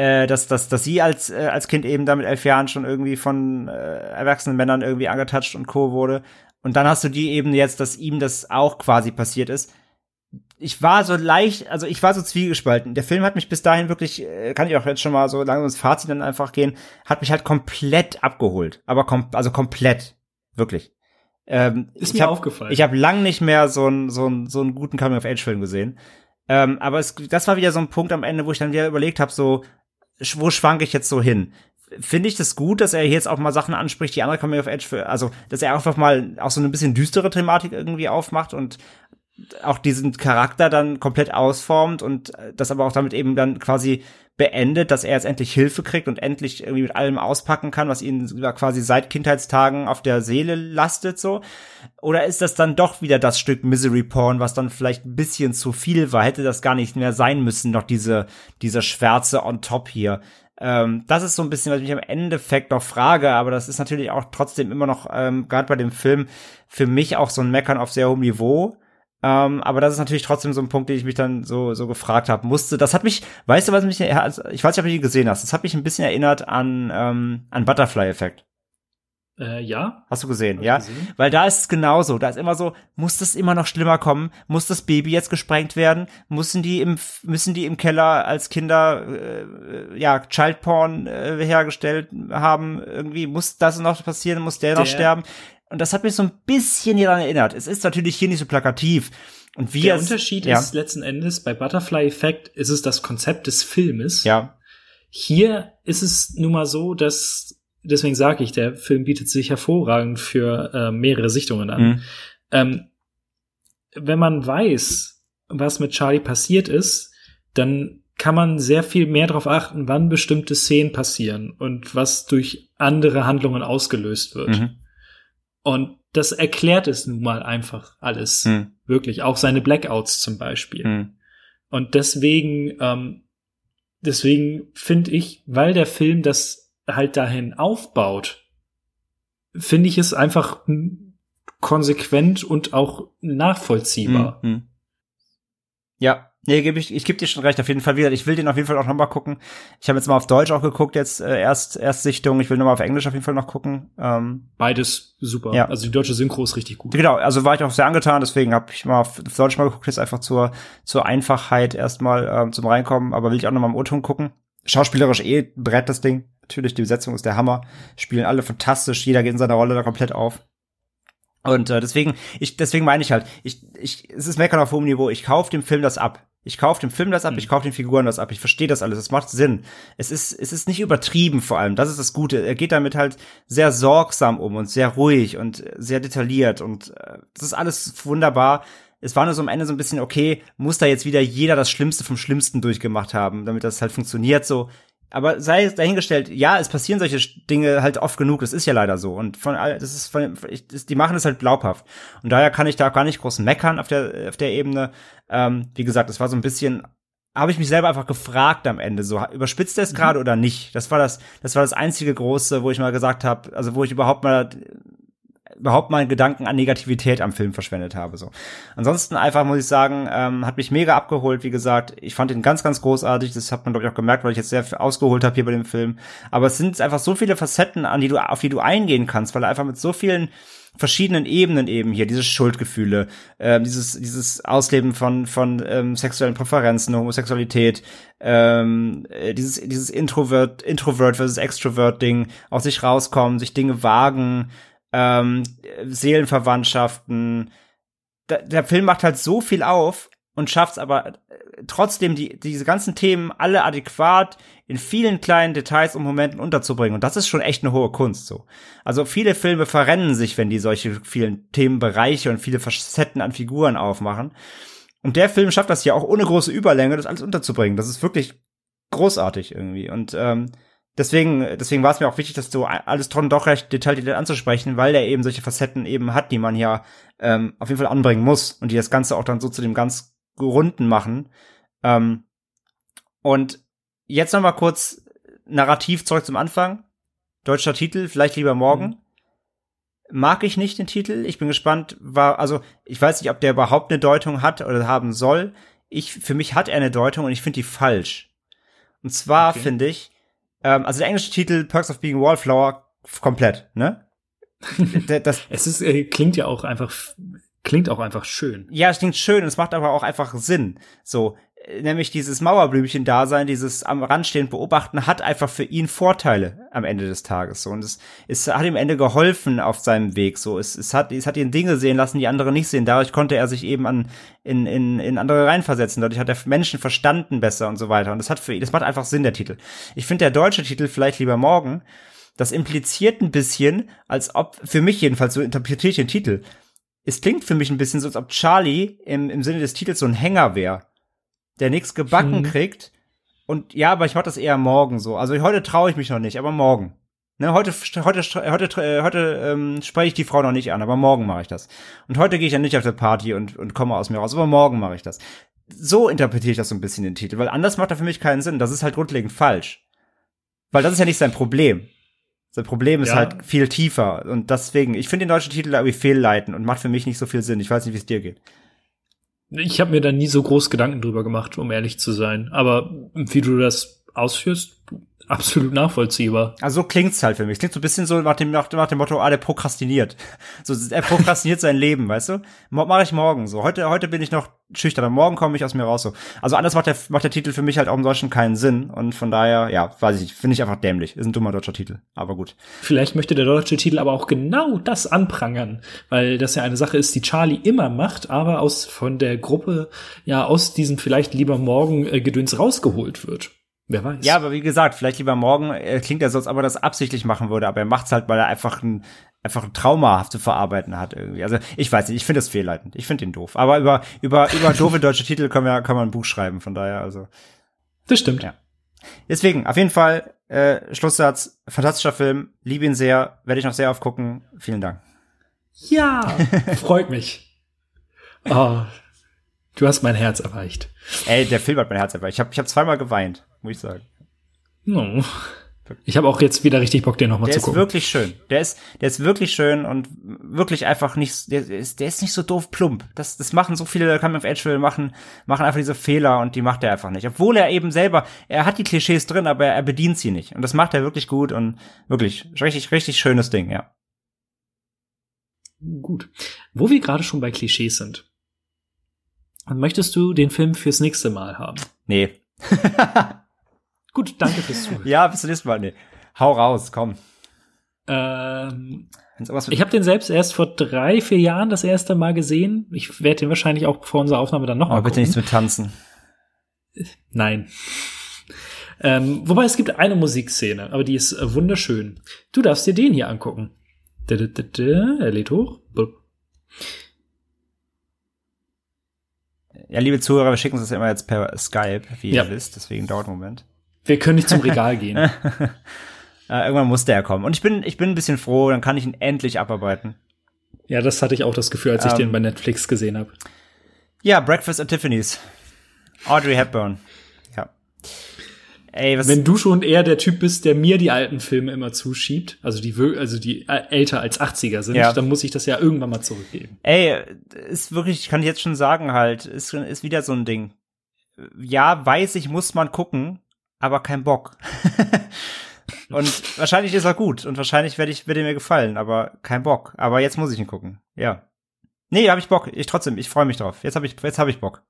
äh, dass, dass, dass sie als, äh, als Kind eben da mit elf Jahren schon irgendwie von äh, erwachsenen Männern irgendwie angetatscht und Co. wurde. Und dann hast du die Ebene jetzt, dass ihm das auch quasi passiert ist ich war so leicht, also ich war so zwiegespalten. Der Film hat mich bis dahin wirklich, äh, kann ich auch jetzt schon mal so langsam ins Fazit dann einfach gehen, hat mich halt komplett abgeholt. Aber kom also komplett. Wirklich. Ähm, Ist mir hab, aufgefallen. Ich habe lang nicht mehr so einen so einen so einen guten Coming-of-Age-Film gesehen. Ähm, aber es, das war wieder so ein Punkt am Ende, wo ich dann wieder überlegt habe, so, wo schwank ich jetzt so hin? Finde ich das gut, dass er jetzt auch mal Sachen anspricht, die andere Coming of Age für, also, dass er einfach mal auch so eine bisschen düstere Thematik irgendwie aufmacht und auch diesen Charakter dann komplett ausformt und das aber auch damit eben dann quasi beendet, dass er jetzt endlich Hilfe kriegt und endlich irgendwie mit allem auspacken kann, was ihn quasi seit Kindheitstagen auf der Seele lastet, so? Oder ist das dann doch wieder das Stück Misery Porn, was dann vielleicht ein bisschen zu viel war? Hätte das gar nicht mehr sein müssen, noch diese, diese Schwärze on top hier? Ähm, das ist so ein bisschen, was ich mich am Endeffekt noch frage, aber das ist natürlich auch trotzdem immer noch, ähm, gerade bei dem Film, für mich auch so ein Meckern auf sehr hohem Niveau ähm, aber das ist natürlich trotzdem so ein Punkt, den ich mich dann so, so gefragt habe. Musste, das hat mich, weißt du, was mich, ich weiß nicht, ob du die gesehen hast, das hat mich ein bisschen erinnert an, ähm, an Butterfly-Effekt. Äh, ja. Hast du gesehen, ja? Gesehen. Weil da ist es genauso. Da ist immer so, muss das immer noch schlimmer kommen? Muss das Baby jetzt gesprengt werden? Müssen die im, müssen die im Keller als Kinder, äh, ja, Childporn äh, hergestellt haben? Irgendwie muss das noch passieren? Muss der, der noch sterben? Und das hat mich so ein bisschen hieran erinnert. Es ist natürlich hier nicht so plakativ. Und wie Der es, Unterschied ja. ist letzten Endes, bei Butterfly Effect ist es das Konzept des Filmes. Ja. Hier ist es nun mal so, dass, deswegen sage ich, der Film bietet sich hervorragend für äh, mehrere Sichtungen an. Mhm. Ähm, wenn man weiß, was mit Charlie passiert ist, dann kann man sehr viel mehr darauf achten, wann bestimmte Szenen passieren und was durch andere Handlungen ausgelöst wird. Mhm. Und das erklärt es nun mal einfach alles. Hm. Wirklich. Auch seine Blackouts zum Beispiel. Hm. Und deswegen, ähm, deswegen finde ich, weil der Film das halt dahin aufbaut, finde ich es einfach konsequent und auch nachvollziehbar. Hm, hm. Ja, nee, geb ich, ich gebe dir schon recht, auf jeden Fall wieder. Ich will den auf jeden Fall auch noch mal gucken. Ich habe jetzt mal auf Deutsch auch geguckt, jetzt äh, erst Erstsichtung. Ich will noch mal auf Englisch auf jeden Fall noch gucken. Ähm, Beides super. Ja. Also die deutsche Synchro ist richtig gut. Genau, also war ich auch sehr angetan, deswegen habe ich mal auf, auf Deutsch mal geguckt, jetzt einfach zur, zur Einfachheit erstmal ähm, zum Reinkommen, aber will ich auch noch mal im O-Ton gucken. Schauspielerisch eh Brett das Ding. Natürlich, die Besetzung ist der Hammer. Spielen alle fantastisch, jeder geht in seiner Rolle da komplett auf. Und äh, deswegen, ich, deswegen meine ich halt, ich, ich, es ist Meckern auf hohem Niveau. Ich kaufe dem Film das ab. Ich kaufe dem Film das ab, Mhm. ich kaufe den Figuren das ab, ich verstehe das alles, es macht Sinn. Es ist, es ist nicht übertrieben vor allem, das ist das Gute. Er geht damit halt sehr sorgsam um und sehr ruhig und sehr detailliert und äh, das ist alles wunderbar. Es war nur so am Ende so ein bisschen, okay, muss da jetzt wieder jeder das Schlimmste vom Schlimmsten durchgemacht haben, damit das halt funktioniert so. Aber sei es dahingestellt, ja, es passieren solche Dinge halt oft genug, das ist ja leider so. Und von all, das ist von, ich, das, die machen es halt glaubhaft. Und daher kann ich da gar nicht groß meckern auf der, auf der Ebene. Ähm, wie gesagt, es war so ein bisschen, habe ich mich selber einfach gefragt am Ende, so, überspitzt er es gerade oder nicht? Das war das, das war das einzige große, wo ich mal gesagt habe, also wo ich überhaupt mal überhaupt mal einen Gedanken an Negativität am Film verschwendet habe. So. Ansonsten einfach muss ich sagen, ähm, hat mich mega abgeholt. Wie gesagt, ich fand ihn ganz, ganz großartig. Das hat man glaube ich auch gemerkt, weil ich jetzt sehr viel ausgeholt habe hier bei dem Film. Aber es sind einfach so viele Facetten, an die du, auf die du eingehen kannst, weil er einfach mit so vielen verschiedenen Ebenen eben hier, diese Schuldgefühle, äh, dieses, dieses Ausleben von, von ähm, sexuellen Präferenzen, Homosexualität, ähm, äh, dieses, dieses Introvert, Introvert versus Extrovert-Ding, aus sich rauskommen, sich Dinge wagen, ähm, Seelenverwandtschaften. Da, der Film macht halt so viel auf und schafft es aber äh, trotzdem, die, diese ganzen Themen alle adäquat in vielen kleinen Details und Momenten unterzubringen. Und das ist schon echt eine hohe Kunst so. Also viele Filme verrennen sich, wenn die solche vielen Themenbereiche und viele Facetten an Figuren aufmachen. Und der Film schafft das ja auch ohne große Überlänge, das alles unterzubringen. Das ist wirklich großartig irgendwie. Und ähm, deswegen, deswegen war es mir auch wichtig, das so alles dran doch recht detailliert anzusprechen, weil der eben solche Facetten eben hat, die man ja ähm, auf jeden Fall anbringen muss und die das Ganze auch dann so zu dem ganz Runden machen. Ähm, und jetzt noch mal kurz narrativ zurück zum Anfang. Deutscher Titel, vielleicht lieber morgen. Mhm. Mag ich nicht den Titel. Ich bin gespannt, war, also, ich weiß nicht, ob der überhaupt eine Deutung hat oder haben soll. Ich, für mich hat er eine Deutung und ich finde die falsch. Und zwar okay. finde ich, ähm, also der englische Titel Perks of Being Wallflower komplett, ne? [LAUGHS] das, es ist, äh, klingt ja auch einfach, klingt auch einfach schön. Ja, es klingt schön, es macht aber auch einfach Sinn. So, nämlich dieses Mauerblümchen-Dasein, dieses am Rand stehen beobachten, hat einfach für ihn Vorteile am Ende des Tages. So. Und es, es hat ihm am Ende geholfen auf seinem Weg. So, es, es hat, es hat ihn Dinge sehen lassen, die andere nicht sehen. Dadurch konnte er sich eben an, in, in, in andere reinversetzen. Dadurch hat er Menschen verstanden besser und so weiter. Und das hat für ihn, das macht einfach Sinn, der Titel. Ich finde, der deutsche Titel, vielleicht lieber morgen, das impliziert ein bisschen, als ob, für mich jedenfalls, so interpretiere ich den Titel. Es klingt für mich ein bisschen so, als ob Charlie im, im Sinne des Titels so ein Hänger wäre der nichts gebacken hm. kriegt. Und ja, aber ich mach das eher morgen so. Also heute traue ich mich noch nicht, aber morgen. Ne, heute heute heute heute ähm, spreche ich die Frau noch nicht an, aber morgen mache ich das. Und heute gehe ich ja nicht auf der Party und und komme aus mir raus, aber morgen mache ich das. So interpretiere ich das so ein bisschen den Titel, weil anders macht er für mich keinen Sinn. Das ist halt grundlegend falsch. Weil das ist ja nicht sein Problem. Sein Problem ist ja. halt viel tiefer und deswegen, ich finde den deutschen Titel irgendwie fehlleiten und macht für mich nicht so viel Sinn. Ich weiß nicht, wie es dir geht. Ich habe mir da nie so groß Gedanken drüber gemacht, um ehrlich zu sein. Aber wie du das ausführst, absolut nachvollziehbar. Also so klingt's halt für mich. Klingt so ein bisschen so nach dem, nach, nach dem Motto, ah, der prokrastiniert. [LAUGHS] So, er prokrastiniert sein Leben, weißt du? Mache ich morgen so. Heute, heute bin ich noch schüchtern, aber morgen komme ich aus mir raus so. Also anders macht der, macht der Titel für mich halt auch im Deutschen keinen Sinn. Und von daher, ja, weiß ich nicht, finde ich einfach dämlich. Ist ein dummer deutscher Titel, aber gut. Vielleicht möchte der deutsche Titel aber auch genau das anprangern, weil das ja eine Sache ist, die Charlie immer macht, aber aus von der Gruppe ja aus diesem vielleicht lieber morgen äh, Gedöns rausgeholt wird. Wer weiß. Ja, aber wie gesagt, vielleicht lieber morgen äh, klingt er so, als ob er das absichtlich machen würde, aber er macht's halt, weil er einfach ein einfach ein Traumahaft zu verarbeiten hat irgendwie. Also ich weiß nicht, ich finde das fehlleitend. Ich finde ihn doof. Aber über über über [LAUGHS] doofe deutsche Titel können wir kann man ein Buch schreiben. Von daher also. Das stimmt. Ja. Deswegen auf jeden Fall äh, Schlusssatz. Fantastischer Film, liebe ihn sehr, werde ich noch sehr aufgucken. Vielen Dank. Ja, [LAUGHS] freut mich. Oh, du hast mein Herz erreicht. Ey, der Film hat mein Herz erreicht. Ich habe ich hab zweimal geweint, muss ich sagen. No. Ich habe auch jetzt wieder richtig Bock, den nochmal Der zu ist gucken. wirklich schön. Der ist, der ist wirklich schön und wirklich einfach nicht, der ist, der ist nicht so doof plump. Das, das machen so viele Coming of Age Filme machen, machen einfach diese Fehler und die macht er einfach nicht. Obwohl er eben selber, er hat die Klischees drin, aber er bedient sie nicht. Und das macht er wirklich gut und wirklich, richtig, richtig schönes Ding, ja. Gut. Wo wir gerade schon bei Klischees sind. Möchtest du den Film fürs nächste Mal haben? Nee. [LAUGHS] Gut, danke fürs Zuhören. [LAUGHS] Ja, bis zum nächsten Mal. Nee. Hau raus, komm. Ähm, ich habe den selbst erst vor drei, vier Jahren das erste Mal gesehen. Ich werde den wahrscheinlich auch vor unserer Aufnahme dann nochmal Aber bitte gucken. nichts mit Tanzen. Nein. Ähm, wobei es gibt eine Musikszene, aber die ist äh, wunderschön. Du darfst dir den hier angucken. Da, da, da, da, Er lädt hoch. Ja, liebe Zuhörer, wir schicken uns das immer jetzt per Skype, wie Ja. ihr wisst, deswegen dauert einen Moment. Wir können nicht zum Regal gehen. [LAUGHS] Äh, irgendwann musste er kommen. Und ich bin, ich bin ein bisschen froh, dann kann ich ihn endlich abarbeiten. Ja, das hatte ich auch das Gefühl, als ich Ähm, den bei Netflix gesehen habe. Ja, Breakfast at Tiffany's. Audrey Hepburn. Ja. Ey, was, Wenn du schon eher der Typ bist, der mir die alten Filme immer zuschiebt, also die, also die älter als 80er sind, Ja. dann muss ich das ja irgendwann mal zurückgeben. ey, ist wirklich, kann ich jetzt schon sagen halt, ist, ist wieder so ein Ding. Ja, weiß ich, muss man gucken, aber kein Bock. [LAUGHS] und wahrscheinlich ist er gut und wahrscheinlich werde ich, wird er mir gefallen, aber kein Bock. Aber jetzt muss ich ihn gucken. Ja. Nee, hab ich Bock. Ich trotzdem, ich freue mich drauf. Jetzt habe ich, jetzt habe ich Bock.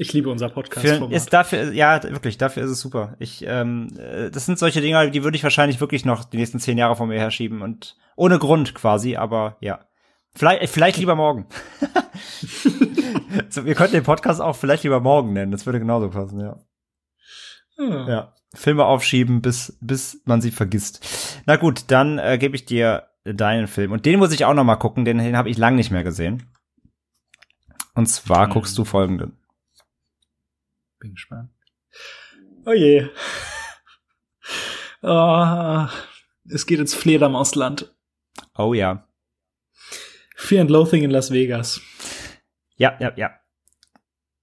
Ich liebe unser Für, Podcast-Format. ist dafür, ja, wirklich, dafür ist es super. Ich, ähm, äh, das sind solche Dinge, die würde ich wahrscheinlich wirklich noch die nächsten zehn Jahre vor mir herschieben und ohne Grund quasi, aber ja. Vielleicht, vielleicht lieber morgen. [LAUGHS] so, wir könnten den Podcast auch vielleicht lieber morgen nennen. Das würde genauso passen, ja. Ah. Ja. Filme aufschieben, bis, bis man sie vergisst. Na gut, dann äh, gebe ich dir deinen Film. Und den muss ich auch noch mal gucken, den, den habe ich lang nicht mehr gesehen. Und zwar Hm. guckst du folgenden. Bin gespannt. Oh je. [LAUGHS] Ah, es geht ins Fledermausland. Oh ja. Fear and Loathing in Las Vegas. Ja, ja, ja.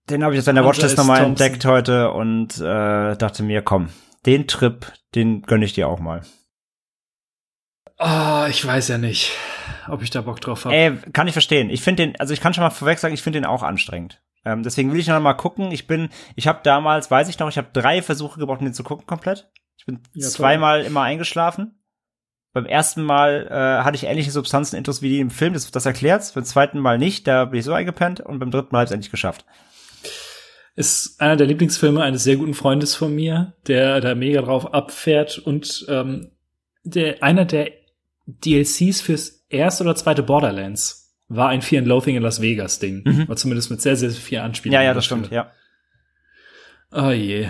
Den habe ich jetzt in der Watchlist nochmal entdeckt heute und äh, dachte mir, komm, den Trip, den gönne ich dir auch mal. Ah, ich weiß ja nicht, ob ich da Bock drauf habe. Ey, kann ich verstehen. Ich finde den, also ich kann schon mal vorweg sagen, ich finde den auch anstrengend. Ähm, deswegen will ich noch mal gucken. Ich bin, ich habe damals, weiß ich noch, ich habe drei Versuche gebraucht, um den zu gucken komplett. Ich bin Ja, zweimal immer eingeschlafen. Beim ersten Mal äh, hatte ich ähnliche Substanzen-Intos wie die im Film, das, das erklärt's. Beim zweiten Mal nicht, da bin ich so eingepennt und beim dritten Mal habe ich endlich geschafft. Ist einer der Lieblingsfilme eines sehr guten Freundes von mir, der da mega drauf abfährt und ähm, der einer der DLCs fürs erste oder zweite Borderlands war ein Fear and Loathing in Las Vegas Ding. Mhm. War zumindest mit sehr, sehr viel Anspielungen. Ja, ja, das stimmt, ja. Oh je.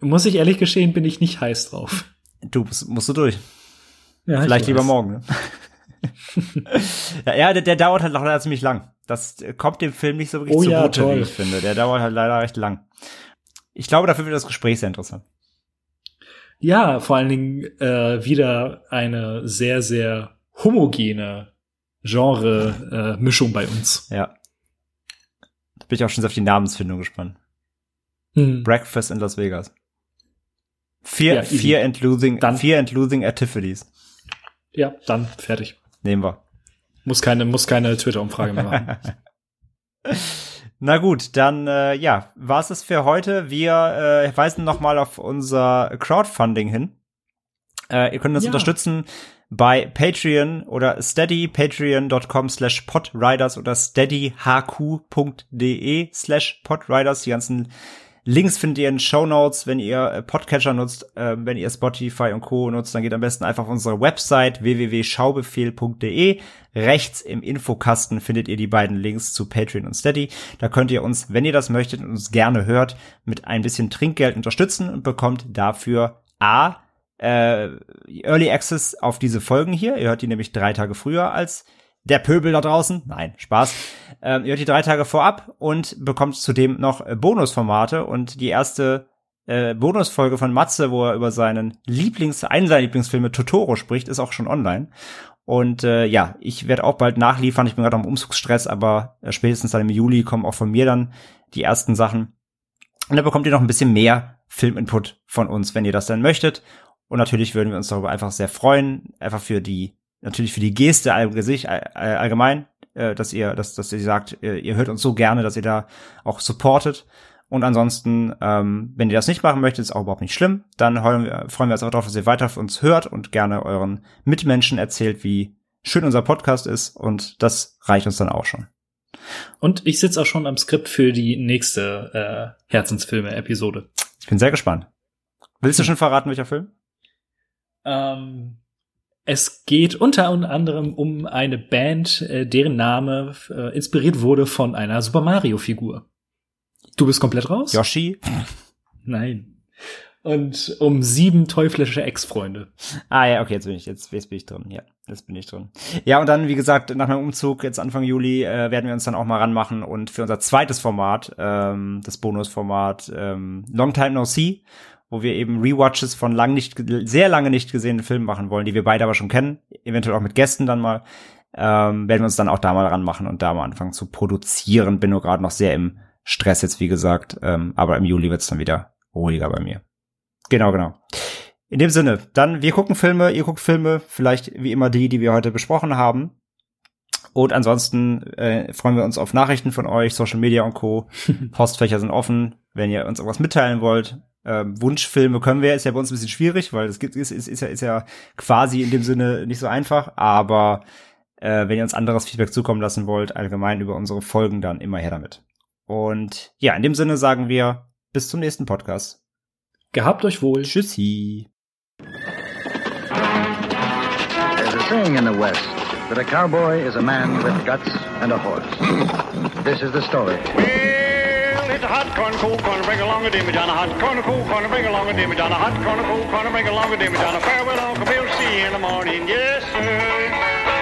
Muss ich ehrlich gestehen, bin ich nicht heiß drauf. Du musst, musst du durch. Ja, ich Vielleicht lieber morgen. Ne? [LAUGHS] ja, ja der, der dauert halt leider ziemlich lang. Das äh, kommt dem Film nicht so wirklich Oh ja, zugute, toll. wie ich finde. Der dauert halt leider recht lang. Ich glaube, dafür wird das Gespräch sehr interessant. Ja, vor allen Dingen äh, wieder eine sehr, sehr homogene Genre-Mischung bei uns. Ja. Da bin ich auch schon sehr auf die Namensfindung gespannt. Hm. Breakfast in Las Vegas. Fear, Ja. Fear and Losing, Dann- Fear and Losing at Tiffany's. Ja, dann fertig. Nehmen wir. Muss keine, muss keine Twitter-Umfrage mehr machen. [LAUGHS] Na gut, dann äh, ja, war's es für heute. Wir äh, weisen noch mal auf unser Crowdfunding hin. Äh, ihr könnt uns Ja. unterstützen bei Patreon oder steady, patreon.com slash podriders oder steadyhq.de slash podriders. Die ganzen Links findet ihr in Show Notes, wenn ihr äh, Podcatcher nutzt, äh, wenn ihr Spotify und Co. nutzt, dann geht am besten einfach auf unsere Website www.schaubefehl.de. Rechts im Infokasten findet ihr die beiden Links zu Patreon und Steady. Da könnt ihr uns, wenn ihr das möchtet und uns gerne hört, mit ein bisschen Trinkgeld unterstützen und bekommt dafür A, äh, Early Access auf diese Folgen hier. Ihr hört die nämlich drei Tage früher als der Pöbel da draußen. Nein, Spaß. Ähm, ihr hört die drei Tage vorab und bekommt zudem noch äh, Bonusformate und die erste äh, Bonusfolge von Matze, wo er über seinen Lieblings, einen seiner Lieblingsfilme Totoro spricht, ist auch schon online. Und äh, ja, ich werde auch bald nachliefern. Ich bin gerade am Umzugsstress, aber äh, spätestens dann im Juli kommen auch von mir dann die ersten Sachen. Und da bekommt ihr noch ein bisschen mehr Filminput von uns, wenn ihr das dann möchtet. Und natürlich würden wir uns darüber einfach sehr freuen, einfach für die, natürlich für die Geste allgemein, äh, dass ihr, dass, dass ihr sagt, ihr hört uns so gerne, dass ihr da auch supportet. Und ansonsten, ähm, wenn ihr das nicht machen möchtet, ist auch überhaupt nicht schlimm. Dann freuen wir, freuen wir uns auch darauf, dass ihr weiter für uns hört und gerne euren Mitmenschen erzählt, wie schön unser Podcast ist. Und das reicht uns dann auch schon. Und ich sitze auch schon am Skript für die nächste äh, Herzensfilme-Episode. Ich bin sehr gespannt. Willst du schon verraten, welcher Film? Ähm, es geht unter anderem um eine Band, äh, deren Name äh, inspiriert wurde von einer Super Mario-Figur. Du bist komplett raus? Yoshi? Nein. Und um sieben teuflische Ex-Freunde. Ah ja, okay, jetzt bin ich, jetzt, jetzt bin ich drin. Ja, jetzt bin ich drin. Ja, und dann, wie gesagt, nach meinem Umzug, jetzt Anfang Juli, äh, werden wir uns dann auch mal ranmachen und für unser zweites Format, ähm, das Bonusformat ähm, Long Time No See, wo wir eben Rewatches von lang nicht, sehr lange nicht gesehenen Filmen machen wollen, die wir beide aber schon kennen, eventuell auch mit Gästen dann mal, ähm, werden wir uns dann auch da mal ranmachen und da mal anfangen zu produzieren. Bin nur gerade noch sehr im Stress jetzt, wie gesagt. Ähm, aber im Juli wird's dann wieder ruhiger bei mir. Genau, genau. In dem Sinne, dann wir gucken Filme, ihr guckt Filme, vielleicht wie immer die, die wir heute besprochen haben. Und ansonsten äh, freuen wir uns auf Nachrichten von euch, Social Media und Co. [LAUGHS] Postfächer sind offen, wenn ihr uns irgendwas mitteilen wollt. Ähm, Wunschfilme können wir, ist ja bei uns ein bisschen schwierig, weil es gibt, ist, ist, ist, ja, ist ja quasi in dem Sinne nicht so einfach. Aber äh, wenn ihr uns anderes Feedback zukommen lassen wollt, allgemein über unsere Folgen, dann immer her damit. Und ja, in dem Sinne sagen wir bis zum nächsten Podcast. Gehabt euch wohl. Tschüssi. There's a saying in the West that a cowboy is a man with guts and a horse. This is the story. hot corner, cool corner, bring along a damage on a hot corner, cool corner, bring along a damage on a hot corner, cool corner, bring along a damage on a farewell, Uncle Bill. See you in the morning, yes sir.